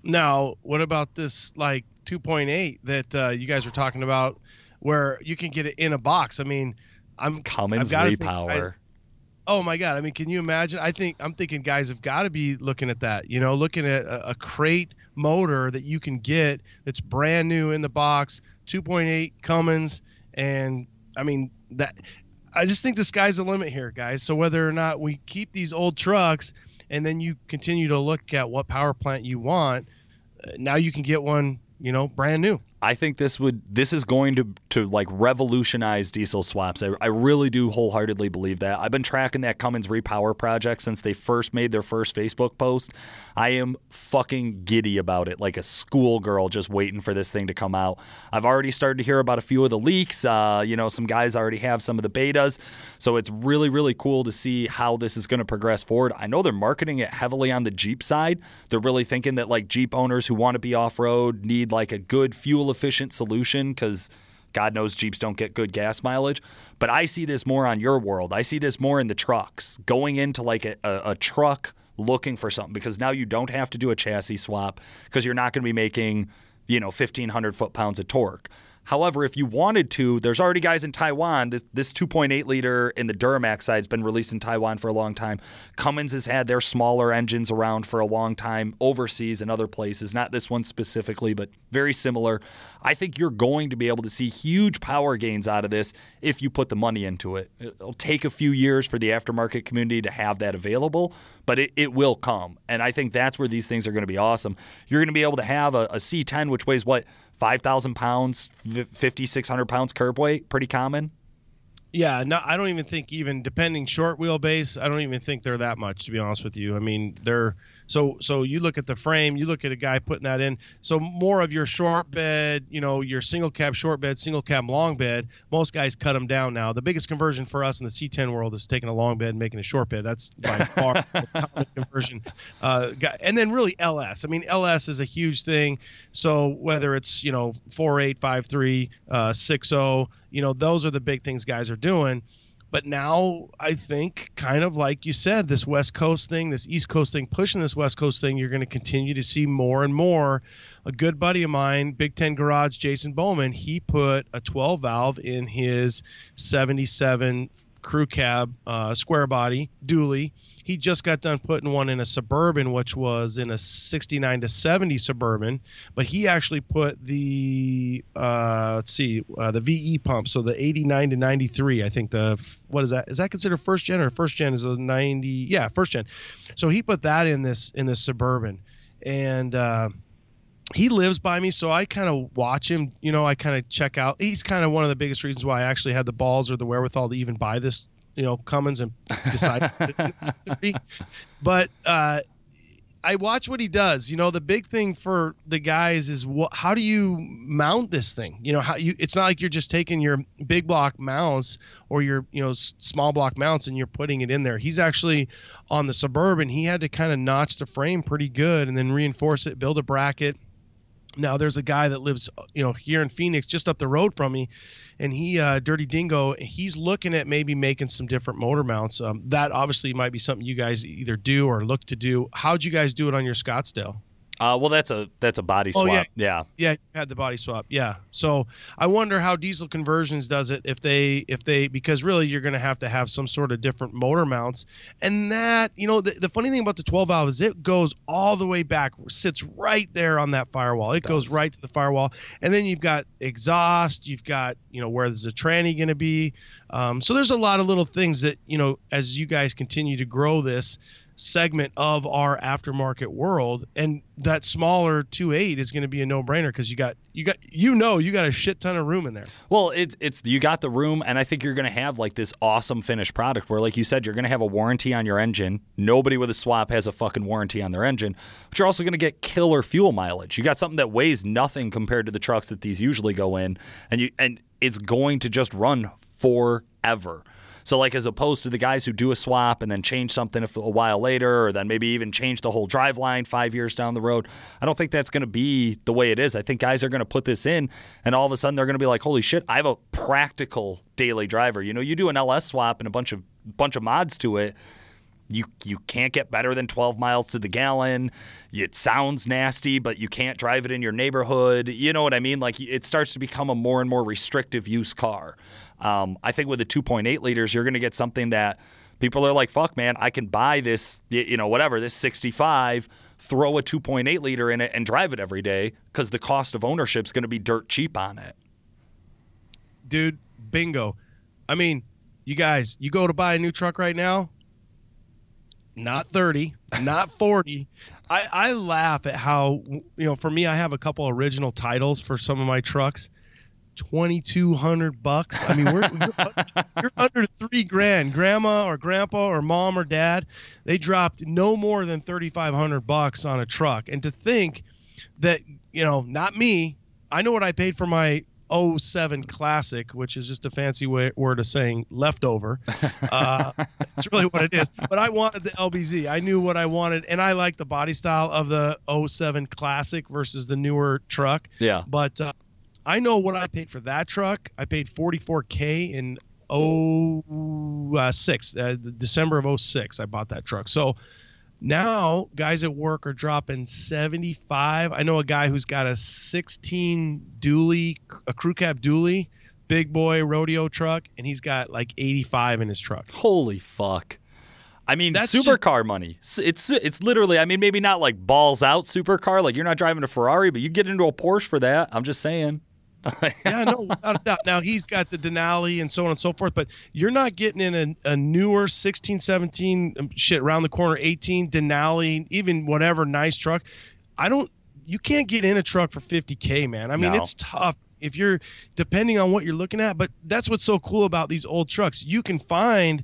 Now, what about this like 2.8 that uh, you guys were talking about, where you can get it in a box? I mean, I'm Cummins I've repower. Oh my God! I mean, can you imagine? I think I'm thinking guys have got to be looking at that. You know, looking at a, a crate motor that you can get that's brand new in the box, 2.8 Cummins, and I mean that. I just think the sky's the limit here, guys. So whether or not we keep these old trucks, and then you continue to look at what power plant you want, uh, now you can get one, you know, brand new. I think this would this is going to to like revolutionize diesel swaps. I, I really do wholeheartedly believe that. I've been tracking that Cummins Repower project since they first made their first Facebook post. I am fucking giddy about it, like a schoolgirl just waiting for this thing to come out. I've already started to hear about a few of the leaks. Uh, you know, some guys already have some of the betas, so it's really really cool to see how this is going to progress forward. I know they're marketing it heavily on the Jeep side. They're really thinking that like Jeep owners who want to be off road need like a good fuel efficient solution because God knows Jeeps don't get good gas mileage. But I see this more on your world. I see this more in the trucks, going into like a, a, truck looking for something because now you don't have to do a chassis swap because you're not going to be making, you know, 1,500 foot pounds of torque. However, if you wanted to, there's already guys in Taiwan. This, this 2.8 liter in the Duramax side has been released in Taiwan for a long time. Cummins has had their smaller engines around for a long time overseas and other places. Not this one specifically, but very similar. I think you're going to be able to see huge power gains out of this if you put the money into it. It'll take a few years for the aftermarket community to have that available, but it, it will come. And I think that's where these things are going to be awesome. You're going to be able to have a a C10, which weighs what? 5,000 pounds, 5,600 pounds curb weight, pretty common. Yeah, no, I don't even think even depending short wheelbase, I don't even think they're that much to be honest with you. I mean, they're so so you look at the frame, you look at a guy putting that in. So more of your short bed, you know, your single cab short bed, single cab long bed. Most guys cut them down now. The biggest conversion for us in the C10 world is taking a long bed and making a short bed. That's by (laughs) far the conversion. Uh, and then really LS. I mean, LS is a huge thing. So whether it's you know four eight five three uh, six zero, you know, those are the big things guys are doing. But now I think, kind of like you said, this West Coast thing, this East Coast thing, pushing this West Coast thing, you're going to continue to see more and more. A good buddy of mine, Big Ten Garage, Jason Bowman, he put a 12 valve in his 77 crew cab uh, square body dually. He just got done putting one in a suburban, which was in a 69 to 70 suburban, but he actually put the uh, let's see uh, the VE pump, so the 89 to 93. I think the what is that? Is that considered first gen or first gen is a 90? Yeah, first gen. So he put that in this in this suburban, and. He lives by me, so I kind of watch him. You know, I kind of check out. He's kind of one of the biggest reasons why I actually had the balls or the wherewithal to even buy this, you know, Cummins and decide. (laughs) but uh, I watch what he does. You know, the big thing for the guys is what, how do you mount this thing? You know, how you? It's not like you're just taking your big block mounts or your you know s- small block mounts and you're putting it in there. He's actually on the suburban. He had to kind of notch the frame pretty good and then reinforce it, build a bracket now there's a guy that lives, you know, here in Phoenix, just up the road from me, and he, uh, Dirty Dingo, he's looking at maybe making some different motor mounts. Um, that obviously might be something you guys either do or look to do. How'd you guys do it on your Scottsdale? Uh, well, that's a that's a body swap. Oh, yeah. yeah. Yeah, you had the body swap. Yeah. So I wonder how Diesel Conversions does it if they if they because really you're going to have to have some sort of different motor mounts, and that you know the, the funny thing about the 12 valve is it goes all the way back, sits right there on that firewall. It, goes right to the firewall, and then you've got exhaust, you've got you know where there's a tranny going to be. Um, so there's a lot of little things that you know as you guys continue to grow this segment of our aftermarket world and that smaller 2.8 is going to be a no-brainer because you got you got you know you got a shit ton of room in there Well, it's it's you got the room, and I think you're going to have like this awesome finished product where, like you said, you're going to have a warranty on your engine. Nobody with a swap has a fucking warranty on their engine, but you're also going to get killer fuel mileage. You got something that weighs nothing compared to the trucks that these usually go in, and you and it's going to just run forever. So, like, as opposed to the guys who do a swap and then change something a, while later, or then maybe even change the whole drive line five years down the road, I don't think that's going to be the way it is. I think guys are going to put this in, and all of a sudden they're going to be like, "Holy shit! I have a practical daily driver." You know, you do an LS swap and a bunch of bunch of mods to it. You you can't get better than 12 miles to the gallon. It sounds nasty, but you can't drive it in your neighborhood. You know what I mean? Like it starts to become a more and more restrictive use car. Um, I think with the 2.8 liters, you're going to get something that People are like, fuck, man, I can buy this, you know, whatever, this 65, throw a 2.8 liter in it and drive it every day because the cost of ownership is going to be dirt cheap on it. dude, bingo. I mean, you guys, you go to buy a new truck right now, not 30, (laughs) not 40. I, I laugh at how, you know, for me, I have a couple original titles for some of my trucks. 2200 bucks. I mean, we're, you're, (laughs) you're under three grand. Grandma or grandpa or mom or dad, they dropped no more than 3500 bucks on a truck. And to think that, you know, not me, I know what I paid for my 07 Classic, which is just a fancy way, word of saying leftover. Uh, (laughs) it's really what it is. But I wanted the LBZ. I knew what I wanted, and I like the body style of the 07 Classic versus the newer truck. Yeah. But uh, I know what I paid for that truck. I paid 44k in 06, uh, December of 06. I bought that truck. So now guys at work are dropping 75. I know a guy who's got a 16 dually, a crew cab dually, big boy rodeo truck, and he's got like 85 in his truck. Holy fuck. I mean, That's supercar money. It's it's literally. I mean, maybe not like balls out supercar. Like you're not driving a Ferrari, but you get into a Porsche for that. I'm just saying. (laughs) yeah, no, without a doubt. Now he's got the Denali and so on and so forth, but you're not getting in a, a newer 16, 17 um, shit around the corner 18 Denali, even whatever nice truck. I don't. You can't get in a truck for 50k, man. I mean, No. it's tough if you're depending on what you're looking at. But that's what's so cool about these old trucks. You can find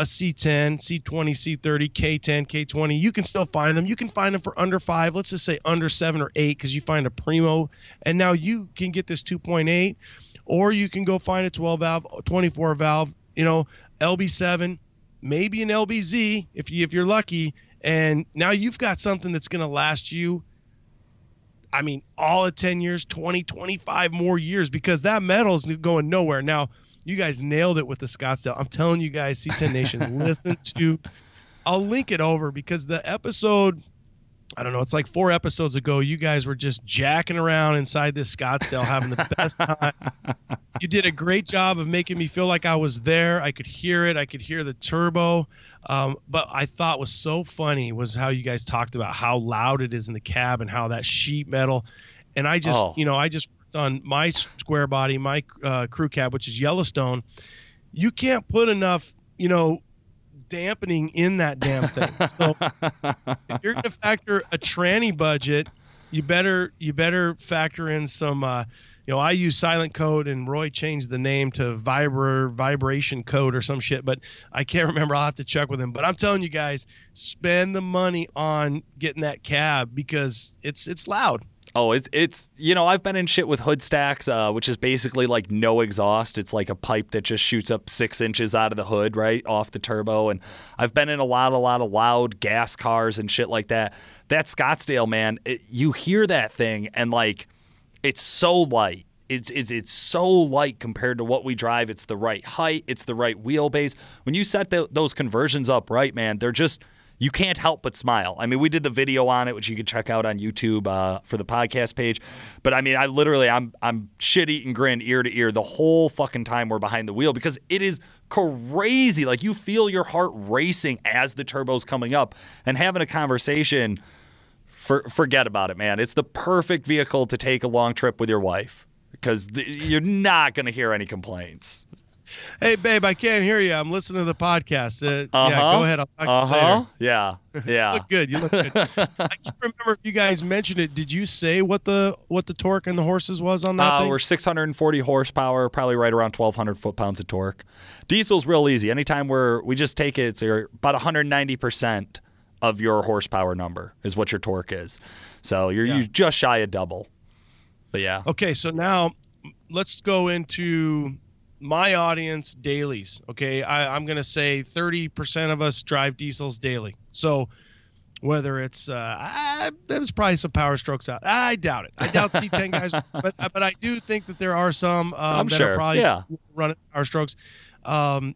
a C10, C20, C30, K10, K20. You can still find them. You can find them for under five. Let's just say under seven or eight because you find a Primo, and now you can get this 2.8, or you can go find a 12 valve, 24 valve. You know, LB7, maybe an LBZ if you if you're lucky, and now you've got something that's going to last you. I mean, all of 10 years, 20, 25 more years because that metal's going nowhere. Now, you guys nailed it with the Scottsdale. I'm telling you guys, C10 Nation, (laughs) listen to. I'll link it over because the episode, I don't know, it's like four episodes ago. You guys were just jacking around inside this Scottsdale, having the best (laughs) time. You did a great job of making me feel like I was there. I could hear it. I could hear the turbo. Um, but I thought was so funny was how you guys talked about how loud it is in the cab and how that sheet metal. And I just, Oh. you know, I just on my square body, my uh, crew cab, which is Yellowstone. You can't put enough, you know, dampening in that damn thing. (laughs) So if you're going to factor a tranny budget, you better you better factor in some. Uh, you know, I use Silent Coat, and Roy changed the name to vibra vibration code or some shit, but I can't remember. I'll have to check with him. But I'm telling you guys, spend the money on getting that cab because it's it's loud. Oh, it, it's you know I've been in shit with hood stacks, uh, which is basically like no exhaust. It's like a pipe that just shoots up six inches out of the hood, right off the turbo. And I've been in a lot, a lot of loud gas cars and shit like that. That Scottsdale, man, it, you hear that thing and like it's so light. It's, it's it's so light compared to what we drive. It's the right height. It's the right wheelbase. When you set tho- those conversions up right, man, they're just you can't help but smile. I mean, we did the video on it, which you can check out on YouTube uh, for the podcast page. But I mean, I literally, I'm I'm shit eating grin ear to ear the whole fucking time we're behind the wheel because it is crazy. Like you feel your heart racing as the turbo's coming up and having a conversation. For, forget about it, man. It's the perfect vehicle to take a long trip with your wife because you're not going to hear any complaints. Hey, babe, I can't hear you. I'm listening to the podcast. Uh, Uh-huh. Yeah, go ahead. I'll talk Uh to you huh. later. Yeah. (laughs) You Yeah. look good. You look good. I can't (laughs) remember if you guys mentioned it. Did you say what the what the torque and the horses was on that Uh, thing? we're 640 horsepower, probably right around 1,200 foot pounds of torque. Diesel's real easy. Anytime we're we just take it, it's about 190 percent of your horsepower number is what your torque is. So you're Yeah. you just shy of double. But yeah, Okay, so now let's go into my audience dailies. Okay, I, I'm going to say 30% of us drive diesels daily. So whether it's, uh, I, there's probably some power strokes out. I doubt it. I doubt C10 (laughs) guys, but but I do think that there are some um, I'm that sure, are probably yeah. running power strokes. Um,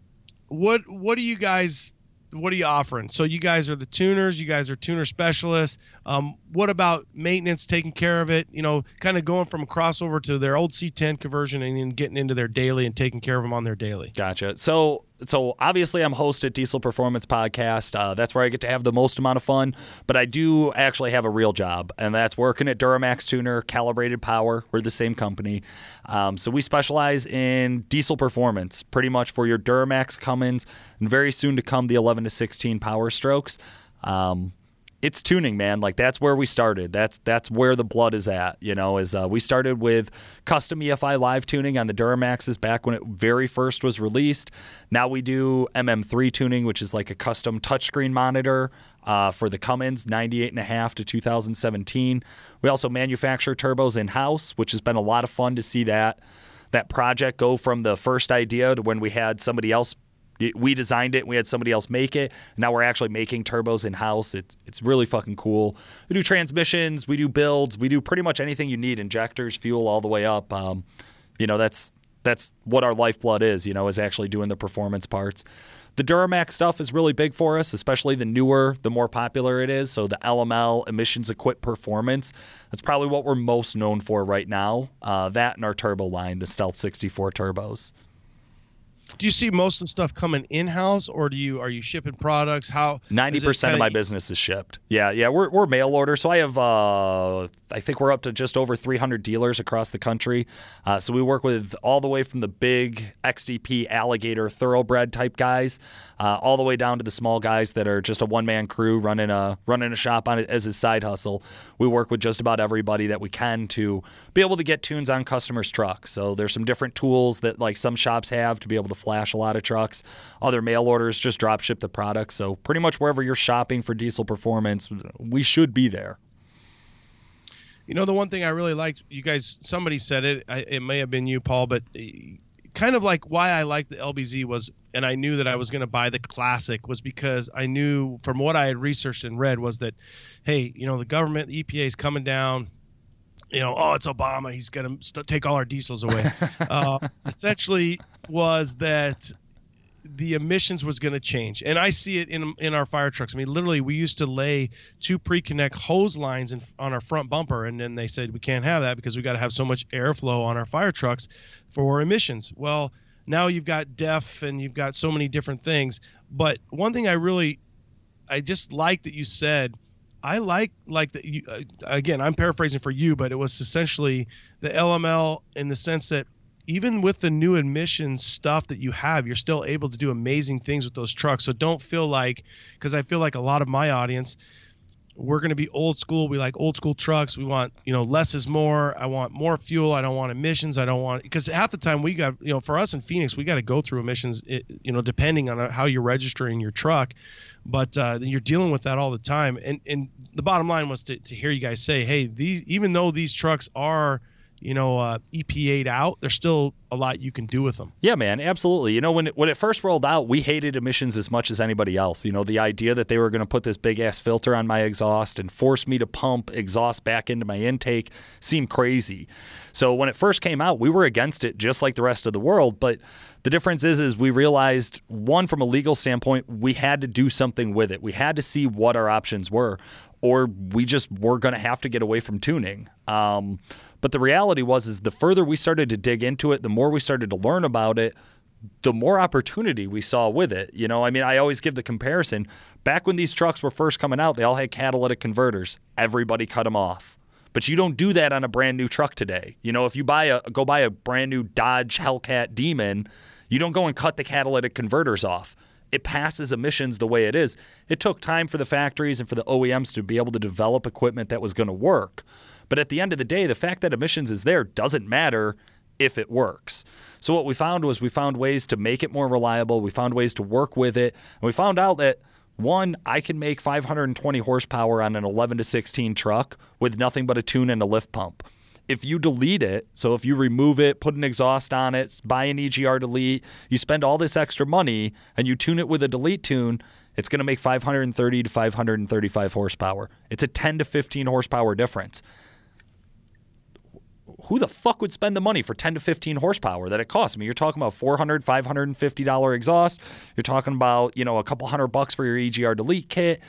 what what do you guys? What are you offering? So you guys are the tuners. You guys are tuner specialists. Um, what about maintenance, taking care of it? You know, kind of going from a crossover to their old C10 conversion and then getting into their daily and taking care of them on their daily. Gotcha. So so obviously I'm host at Diesel Performance Podcast. Uh, that's where I get to have the most amount of fun. But I do actually have a real job, and that's working at Duramax Tuner, Calibrated Power. We're the same company, um, so we specialize in diesel performance, pretty much for your Duramax, Cummins, and very soon to come the 11 to 16 Power Strokes. Um, it's tuning, man. Like that's where we started. That's that's where the blood is at. You know, is uh, we started with custom EFI live tuning on the Duramaxes back when it very first was released. Now we do MM3 tuning, which is like a custom touchscreen monitor uh, for the Cummins 98 and a half to 2017. We also manufacture turbos in house, which has been a lot of fun to see that that project go from the first idea to when we had somebody else we designed it. We had somebody else make it. Now we're actually making turbos in house. It's it's really fucking cool. We do transmissions. We do builds. We do pretty much anything you need. Injectors, fuel, all the way up. Um, you know that's that's what our lifeblood is. You know, is actually doing the performance parts. The Duramax stuff is really big for us, especially the newer, the more popular it is. So the LML emissions equipped performance. That's probably what we're most known for right now. Uh, that and our turbo line, the Stealth 64 turbos do you see most of the stuff coming in house, or do you are you shipping products? How ninety percent of my business is shipped. Yeah, yeah, we're we're mail order, so I have uh, I think we're up to just over three hundred dealers across the country. Uh, so we work with all the way from the big XDP alligator thoroughbred type guys, uh, all the way down to the small guys that are just a one man crew running a running a shop on it as his side hustle. We work with just about everybody that we can to be able to get tunes on customers' trucks. So there's some different tools that like some shops have to be able to flash a lot of trucks. Other mail orders just drop ship the product. So pretty much wherever you're shopping for diesel performance, we should be there. You know, the one thing I really liked, you guys, somebody said it, I, it may have been you, Paul, but uh, kind of like why I liked the LBZ was, and I knew that I was going to buy the classic was because I knew from what I had researched and read was that, hey, you know, the government, the EPA is coming down, you know, oh, it's Obama. He's going to st- take all our diesels away. (laughs) uh, essentially, was that the emissions was going to change, and I see it in in our fire trucks. I mean, literally, we used to lay two pre-connect hose lines in, on our front bumper, and then they said we can't have that because we got to have so much airflow on our fire trucks for emissions. Well, now you've got DEF and you've got so many different things. But one thing I really, I just like that you said I like like the you, uh, again I'm paraphrasing for you, but it was essentially the LML in the sense that even with the new emissions stuff that you have, you're still able to do amazing things with those trucks. So don't feel like because I feel like a lot of my audience we're going to be old school. We like old school trucks. We want, you know, less is more. I want more fuel. I don't want emissions. I don't want because half the time we got, you know, for us in Phoenix, we got to go through emissions, you know, depending on how you're registering your truck. But uh, you're dealing with that all the time. And and the bottom line was to, to hear you guys say, hey, these even though these trucks are you know, uh, EPA'd out, there's still a lot you can do with them. Yeah, man, absolutely. You know, when it, when it first rolled out, we hated emissions as much as anybody else. You know, the idea that they were going to put this big ass filter on my exhaust and force me to pump exhaust back into my intake seemed crazy. So when it first came out, we were against it just like the rest of the world, but the difference is is we realized one from a legal standpoint, we had to do something with it. We had to see what our options were or we just were going to have to get away from tuning. Um, but the reality was, is the further we started to dig into it, the more we started to learn about it, the more opportunity we saw with it. You know, I mean, I always give the comparison. Back when these trucks were first coming out, they all had catalytic converters. Everybody cut them off. But you don't do that on a brand new truck today. You know, if you buy a go buy a brand new Dodge Hellcat Demon, you don't go and cut the catalytic converters off it passes emissions the way it is. It took time for the factories and for the OEMs to be able to develop equipment that was going to work. But at the end of the day, the fact that emissions is there doesn't matter if it works. So what we found was we found ways to make it more reliable, we found ways to work with it, and we found out that one, I can make 520 horsepower on an 11 to 16 truck with nothing but a tune and a lift pump if you delete it, so if you remove it, put an exhaust on it, buy an EGR delete, you spend all this extra money and you tune it with a delete tune, it's going to make 530 to 535 horsepower. It's a 10 to 15 horsepower difference. Who the fuck would spend the money for 10 to 15 horsepower that it costs? I mean, you're talking about 400 $550 exhaust. You're talking about, you know, a couple hundred bucks for your EGR delete kit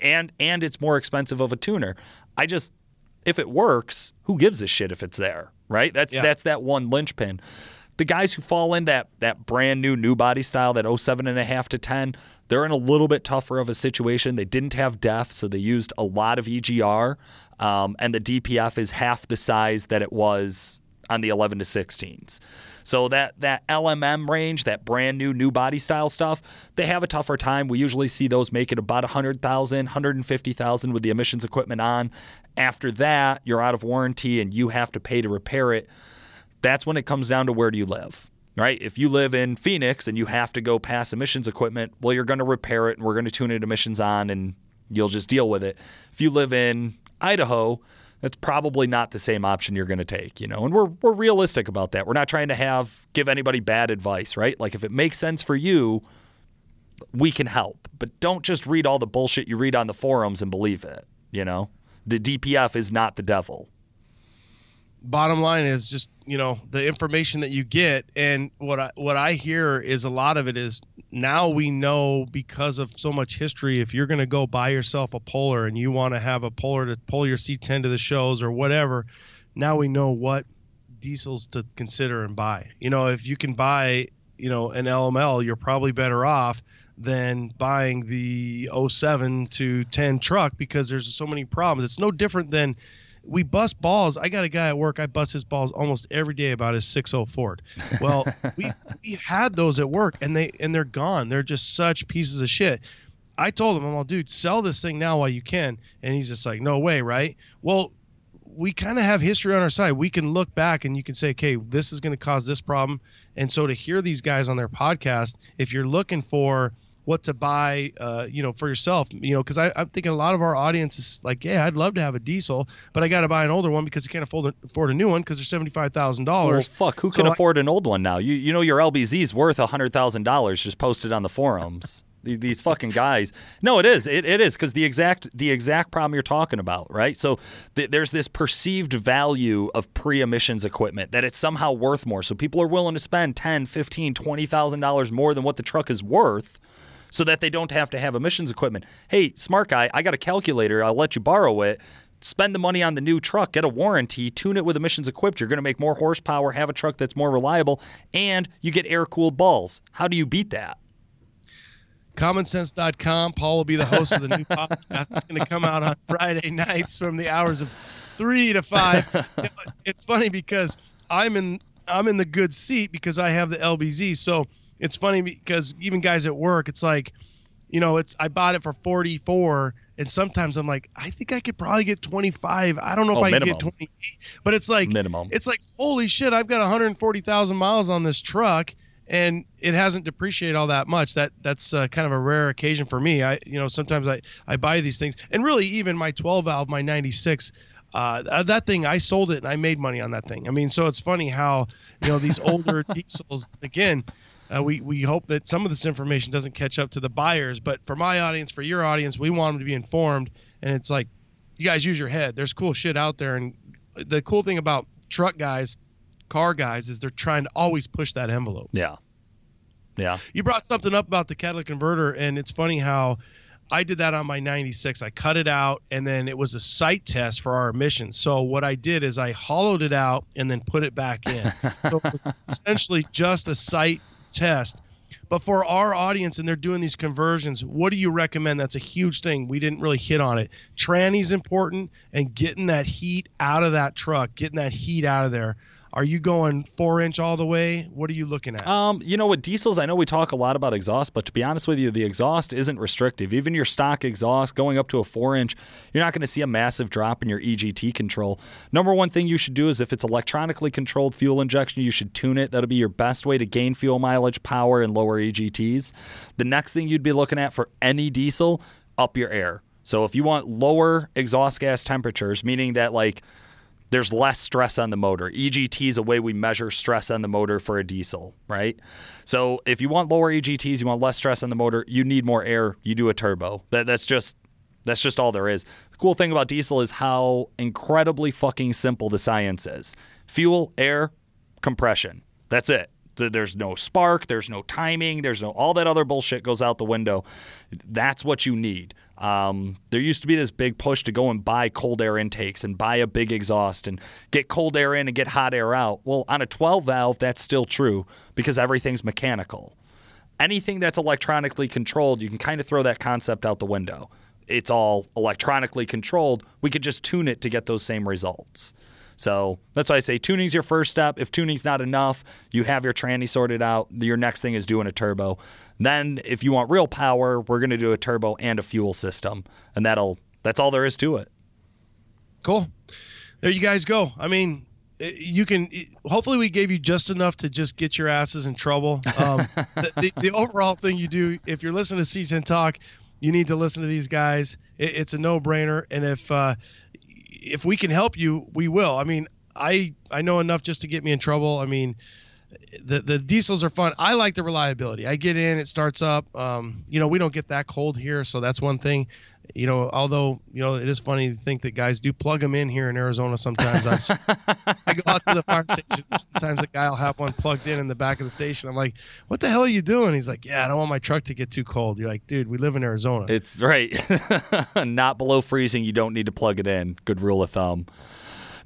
and and it's more expensive of a tuner. I just if it works, who gives a shit if it's there, right? That's yeah. that's that one linchpin. The guys who fall in that that brand new new body style, that 07 and a half to 10, they're in a little bit tougher of a situation. They didn't have DEF, so they used a lot of EGR, um, and the DPF is half the size that it was on the 11 to 16s. So that that LMM range, that brand new new body style stuff, they have a tougher time. We usually see those make it about 100,000, 150,000 with the emissions equipment on. After that, you're out of warranty and you have to pay to repair it. That's when it comes down to where do you live? Right? If you live in Phoenix and you have to go past emissions equipment, well, you're going to repair it and we're going to tune it emissions on and you'll just deal with it. If you live in Idaho, that's probably not the same option you're going to take, you know. And we're we're realistic about that. We're not trying to have give anybody bad advice, right? Like if it makes sense for you, we can help. But don't just read all the bullshit you read on the forums and believe it, you know. The DPF is not the devil bottom line is just you know the information that you get. And what I what I hear is a lot of it is now we know because of so much history if you're going to go buy yourself a polar and you want to have a polar to pull your C10 to the shows or whatever now we know what diesels to consider and buy. You know if you can buy you know an LML you're probably better off than buying the 07 to 10 truck because there's so many problems. It's no different than we bust balls. I got a guy at work. I bust his balls almost every day about his 60 Ford. Well, (laughs) we we had those at work, and they and they're gone. They're just such pieces of shit. I told him, I'm all, dude, sell this thing now while you can. And he's just like, no way, right? Well, we kind of have history on our side. We can look back and you can say, okay, this is going to cause this problem. And so to hear these guys on their podcast, if you're looking for what to buy, uh, you know, for yourself. You know, because I'm thinking a lot of our audience is like, yeah, I'd love to have a diesel, but I got to buy an older one because I can't afford afford a new one because they're seventy five thousand dollars. Well, fuck, who can so afford an old one now? You you know your LBZ is worth hundred thousand dollars just posted on the forums. (laughs) these fucking guys. No, it is. It, it is because the exact the exact problem you're talking about, right? So th- there's this perceived value of pre-emissions equipment that it's somehow worth more. So people are willing to spend 10, 15, 20,000 dollars more than what the truck is worth so that they don't have to have emissions equipment. Hey, smart guy, I got a calculator. I'll let you borrow it. Spend the money on the new truck, get a warranty, tune it with emissions equipped. You're going to make more horsepower, have a truck that's more reliable, and you get air cooled balls. How do you beat that? commonsense.com. Paul will be the host of the new (laughs) podcast. It's going to come out on Friday (laughs) nights from the hours of three to five. (laughs) it's funny because I'm in I'm in the good seat because I have the LBZ. So it's funny because even guys at work, it's like, you know, it's I bought it for 44 and sometimes I'm like, I think I could probably get 25. I don't know oh, if I minimum. can get 28, but it's like minimum. It's like holy shit, I've got 140,000 miles on this truck and it hasn't depreciated all that much. That that's uh, kind of a rare occasion for me. I you know sometimes I I buy these things and really even my 12 valve, my 96. Uh, that thing, I sold it and I made money on that thing. I mean, so it's funny how you know these older (laughs) diesels again uh, we we hope that some of this information doesn't catch up to the buyers, but for my audience, for your audience, we want them to be informed. And it's like, you guys use your head. There's cool shit out there, and the cool thing about truck guys, car guys, is they're trying to always push that envelope. Yeah. Yeah. You brought something up about the catalytic converter, and it's funny how I did that on my 96. I cut it out, and then it was a sight test for our emissions. So what I did is I hollowed it out and then put it back in. so it was (laughs) essentially just a sight test. But for our audience, and they're doing these conversions, what do you recommend? That's a huge thing. We didn't really hit on it. Tranny's important, and getting that heat out of that truck, getting that heat out of there. Are you going four inch all the way? What are you looking at? Um, you know, with diesels, I know we talk a lot about exhaust, but to be honest with you, the exhaust isn't restrictive. Even your stock exhaust going up to a four inch, you're not going to see a massive drop in your EGT control. Number one thing you should do is if it's electronically controlled fuel injection, you should tune it. That'll be your best way to gain fuel mileage, power, and lower EGTs. The next thing you'd be looking at for any diesel, up your air. So if you want lower exhaust gas temperatures, meaning that like there's less stress on the motor. EGT is a way we measure stress on the motor for a diesel, right? So if you want lower EGTs, you want less stress on the motor, you need more air, you do a turbo. That, that's just that's just all there is. The cool thing about diesel is how incredibly fucking simple the science is. Fuel, air, compression. That's it. There's no spark, there's no timing, there's no all that other bullshit goes out the window. That's what you need. Um, there used to be this big push to go and buy cold air intakes and buy a big exhaust and get cold air in and get hot air out. Well, on a 12 valve, that's still true because everything's mechanical. Anything that's electronically controlled, you can kind of throw that concept out the window. It's all electronically controlled. We could just tune it to get those same results. So that's why I say tuning's your first step. If tuning's not enough, you have your tranny sorted out. Your next thing is doing a turbo. Then, if you want real power, we're going to do a turbo and a fuel system, and that'll that's all there is to it. Cool. There you guys go. I mean, you can hopefully we gave you just enough to just get your asses in trouble um, (laughs) the, the, the, overall thing you do if you're listening to c10 talk you need to listen to these guys it, it's a no-brainer and if uh, if we can help you, we will. I mean, I I know enough just to get me in trouble. I mean, the the diesels are fun. I like the reliability. I get in, it starts up. Um, you know, we don't get that cold here, so that's one thing. You know, although you know it is funny to think that guys do plug them in here in Arizona. Sometimes I, (laughs) I go out to the fire station. Sometimes a guy will have one plugged in in the back of the station. I'm like, "What the hell are you doing?" He's like, "Yeah, I don't want my truck to get too cold." You're like, "Dude, we live in Arizona." It's right, (laughs) not below freezing. You don't need to plug it in. Good rule of thumb.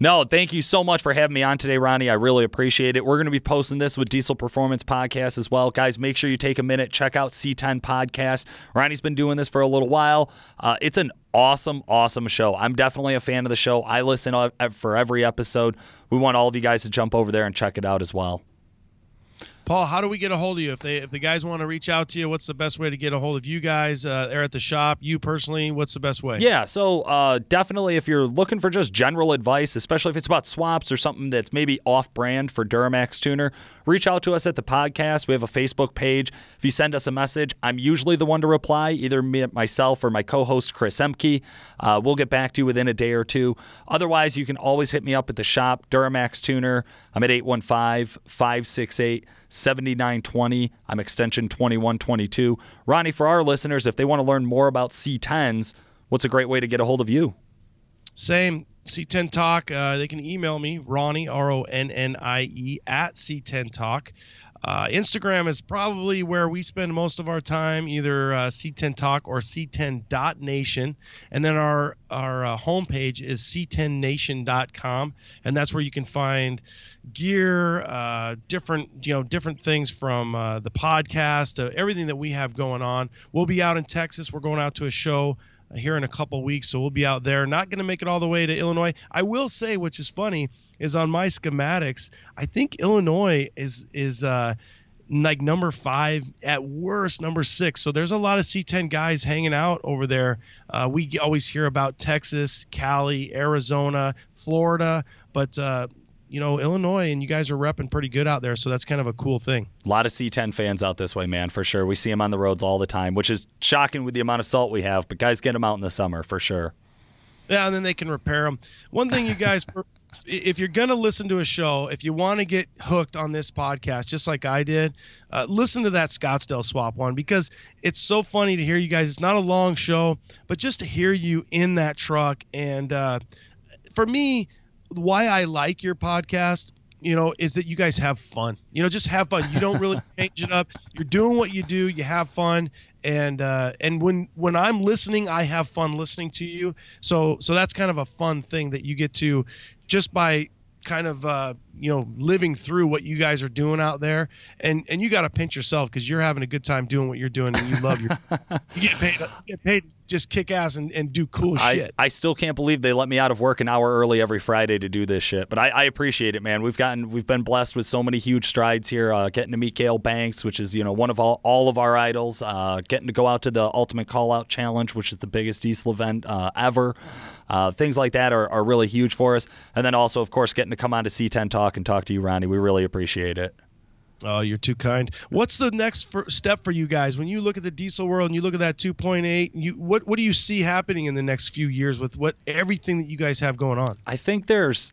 No, thank you so much for having me on today, Ronnie. I really appreciate it. We're going to be posting this with Diesel Performance Podcast as well. Guys, make sure you take a minute, check out C10 Podcast. Ronnie's been doing this for a little while. Uh, it's an awesome, awesome show. I'm definitely a fan of the show. I listen for every episode. We want all of you guys to jump over there and check it out as well. Paul, how do we get a hold of you if they if the guys want to reach out to you? What's the best way to get a hold of you guys? Uh, they're at the shop. You personally, what's the best way? Yeah, so uh, definitely if you're looking for just general advice, especially if it's about swaps or something that's maybe off brand for Duramax Tuner, reach out to us at the podcast. We have a Facebook page. If you send us a message, I'm usually the one to reply, either me, myself or my co-host Chris Ehmke. Uh, we'll get back to you within a day or two. Otherwise, you can always hit me up at the shop, Duramax Tuner. I'm at 815 568 7920. I'm extension 2122. Ronnie, for our listeners, if they want to learn more about C10s, what's a great way to get a hold of you? Same. C10 Talk. Uh, they can email me, Ronnie, R O N N I E, at C10 Talk. Uh, Instagram is probably where we spend most of our time, either uh, C10 Talk or C10.nation. And then our, our uh, homepage is C10nation.com. And that's where you can find gear, uh, different you know different things from uh, the podcast, uh, everything that we have going on. We'll be out in Texas. We're going out to a show uh, here in a couple weeks, so we'll be out there. Not going to make it all the way to Illinois. I will say, which is funny, is on my schematics. I think Illinois is is uh, like number five at worst number six so there's a lot of c10 guys hanging out over there uh, we always hear about texas cali arizona florida but uh, you know, Illinois and you guys are repping pretty good out there, so that's kind of a cool thing. A lot of C10 fans out this way, man, for sure. We see them on the roads all the time, which is shocking with the amount of salt we have, but guys get them out in the summer for sure. Yeah, and then they can repair them. One thing you guys (laughs) if you're going to listen to a show, if you want to get hooked on this podcast, just like I did, uh, listen to that Scottsdale swap one because it's so funny to hear you guys. It's not a long show, but just to hear you in that truck. And uh, for me, why I like your podcast, you know, is that you guys have fun. You know, just have fun. You don't really (laughs) change it up. You're doing what you do. You have fun, and uh, and when when I'm listening, I have fun listening to you. So so that's kind of a fun thing that you get to just by kind of uh, you know living through what you guys are doing out there and and you got to pinch yourself because you're having a good time doing what you're doing and you love your (laughs) you get paid you get paid just kick ass and, and do cool I, shit i still can't believe they let me out of work an hour early every friday to do this shit but i, I appreciate it man we've gotten we've been blessed with so many huge strides here uh, getting to meet Gale Banks which is you know one of all, all of our idols uh, getting to go out to the ultimate call out challenge which is the biggest diesel event uh, ever uh, things like that are, are really huge for us and then also of course getting to come on to c10 talk and talk to you Ronnie. We really appreciate it. Oh, you're too kind. What's the next for, step for you guys when you look at the diesel world and you look at that 2.8? You what what do you see happening in the next few years with what everything that you guys have going on? I think there's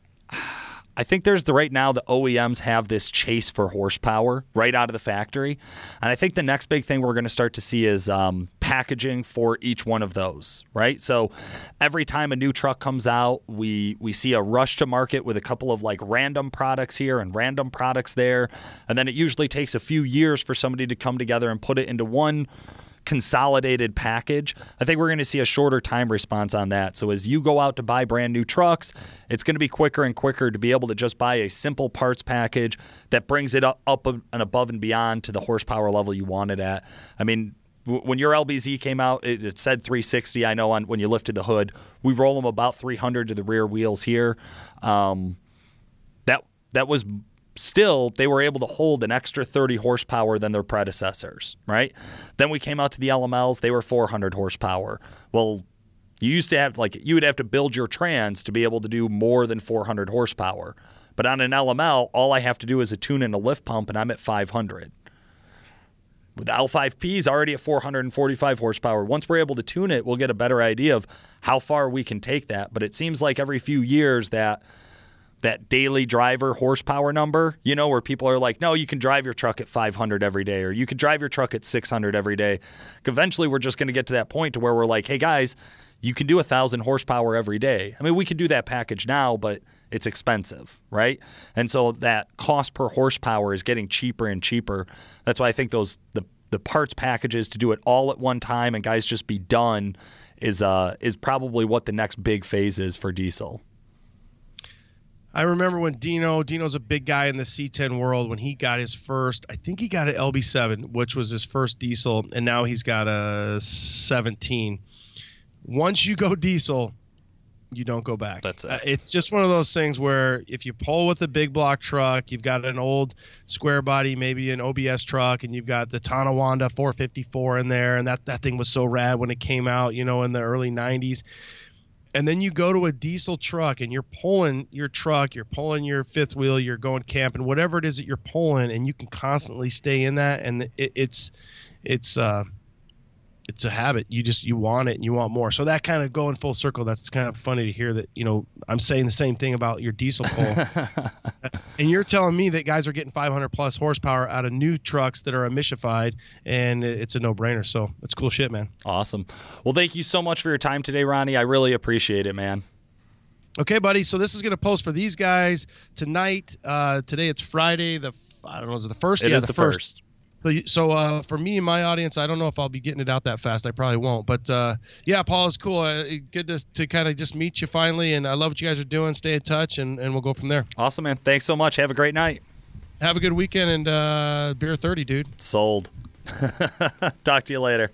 I think there's the right now the OEMs have this chase for horsepower right out of the factory, and I think the next big thing we're going to start to see is um, packaging for each one of those. Right, so every time a new truck comes out, we we see a rush to market with a couple of like random products here and random products there, and then it usually takes a few years for somebody to come together and put it into one consolidated package, I think we're going to see a shorter time response on that. So as you go out to buy brand new trucks, it's going to be quicker and quicker to be able to just buy a simple parts package that brings it up, up and above and beyond to the horsepower level you want it at. I mean, when your LBZ came out, it, it, said 360. I know on when you lifted the hood, we roll them about 300 to the rear wheels here. Um, that that was still they were able to hold an extra 30 horsepower than their predecessors, right? Then we came out to the LMLs, they were 400 horsepower. Well, you used to have like you would have to build your trans to be able to do more than 400 horsepower. But on an LML, all I have to do is a tune and a lift pump and I'm at 500. With the L5P is already at 445 horsepower. Once we're able to tune it, we'll get a better idea of how far we can take that. But it seems like every few years that that daily driver horsepower number, you know, where people are like, no, you can drive your truck at 500 every day, or you could drive your truck at 600 every day. Eventually, we're just going to get to that point to where we're like, hey, guys, you can do a thousand horsepower every day. I mean, we could do that package now, but it's expensive, right? And so that cost per horsepower is getting cheaper and cheaper. That's why I think those the the parts packages to do it all at one time and guys just be done is uh is probably what the next big phase is for diesel. I remember when Dino, Dino's a big guy in the C10 world, when he got his first, I think he got an LB7, which was his first diesel, and now he's got a 17. Once you go diesel, you don't go back. That's it. Uh, it's just one of those things where if you pull with a big block truck, you've got an old square body, maybe an OBS truck, and you've got the Tonawanda 454 in there, and that, that thing was so rad when it came out, you know, in the early 90s and then you go to a diesel truck and you're pulling your truck, you're pulling your fifth wheel, you're going camping, whatever it is that you're pulling, and you can constantly stay in that, and it, it's it's uh it's a habit. You just you want it and you want more. So that kind of going full circle. That's kind of funny to hear that you know I'm saying the same thing about your diesel pull, (laughs) and you're telling me that guys are getting 500 plus horsepower out of new trucks that are emisshified, and it's a no brainer. So it's cool shit, man. Awesome. Well, thank you so much for your time today, Ronnie. I really appreciate it, man. Okay, buddy. So this is going to post for these guys tonight. Uh, today it's Friday. The I don't know. Is it the first? It yeah, is the first. first. So, so uh, for me and my audience, I don't know if I'll be getting it out that fast. I probably won't. But uh, yeah, Paul, is cool. Uh, good to, to kind of just meet you finally. And I love what you guys are doing. Stay in touch, and, and we'll go from there. Awesome, man. Thanks so much. Have a great night. Have a good weekend and uh, beer 30, dude. Sold. (laughs) Talk to you later.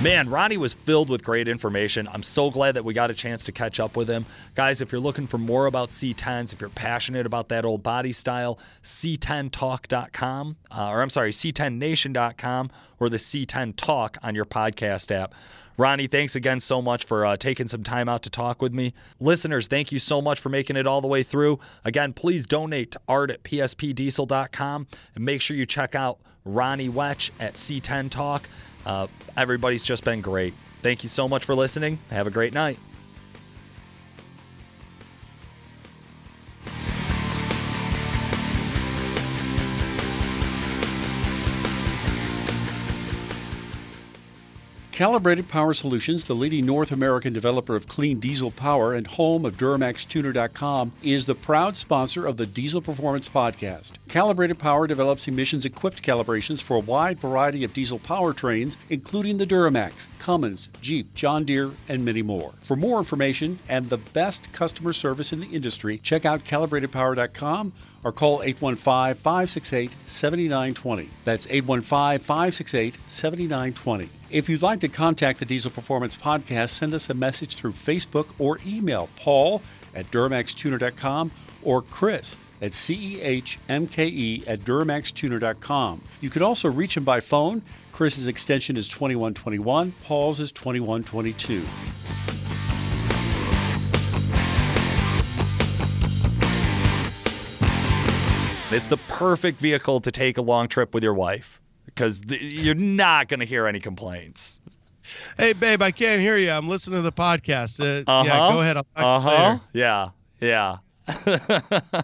Man, Ronnie was filled with great information. I'm so glad that we got a chance to catch up with him. Guys, if you're looking for more about C10s, if you're passionate about that old body style, C10talk.com, uh, or I'm sorry, C10nation.com, or the C10 Talk on your podcast app. Ronnie, thanks again so much for uh, taking some time out to talk with me. Listeners, thank you so much for making it all the way through. Again, please donate to art at pspdiesel.com and make sure you check out Ronnie Wetch at C10 Talk. Uh, everybody's just been great. Thank you so much for listening. Have a great night. Calibrated Power Solutions, the leading North American developer of clean diesel power and home of DuramaxTuner.com, is the proud sponsor of the Diesel Performance Podcast. Calibrated Power develops emissions equipped calibrations for a wide variety of diesel powertrains, including the Duramax, Cummins, Jeep, John Deere, and many more. For more information and the best customer service in the industry, check out calibratedpower.com or call 815 568 7920. That's 815 568 7920. If you'd like to contact the Diesel Performance Podcast, send us a message through Facebook or email paul at DuramaxTuner.com or Chris at CEHMKE at DuramaxTuner.com. You could also reach him by phone. Chris's extension is 2121, Paul's is 2122. It's the perfect vehicle to take a long trip with your wife because th- you're not going to hear any complaints. Hey, babe, I can't hear you. I'm listening to the podcast. Uh, Uh-huh. Yeah, go ahead. To you Uh huh. Yeah. Yeah. (laughs)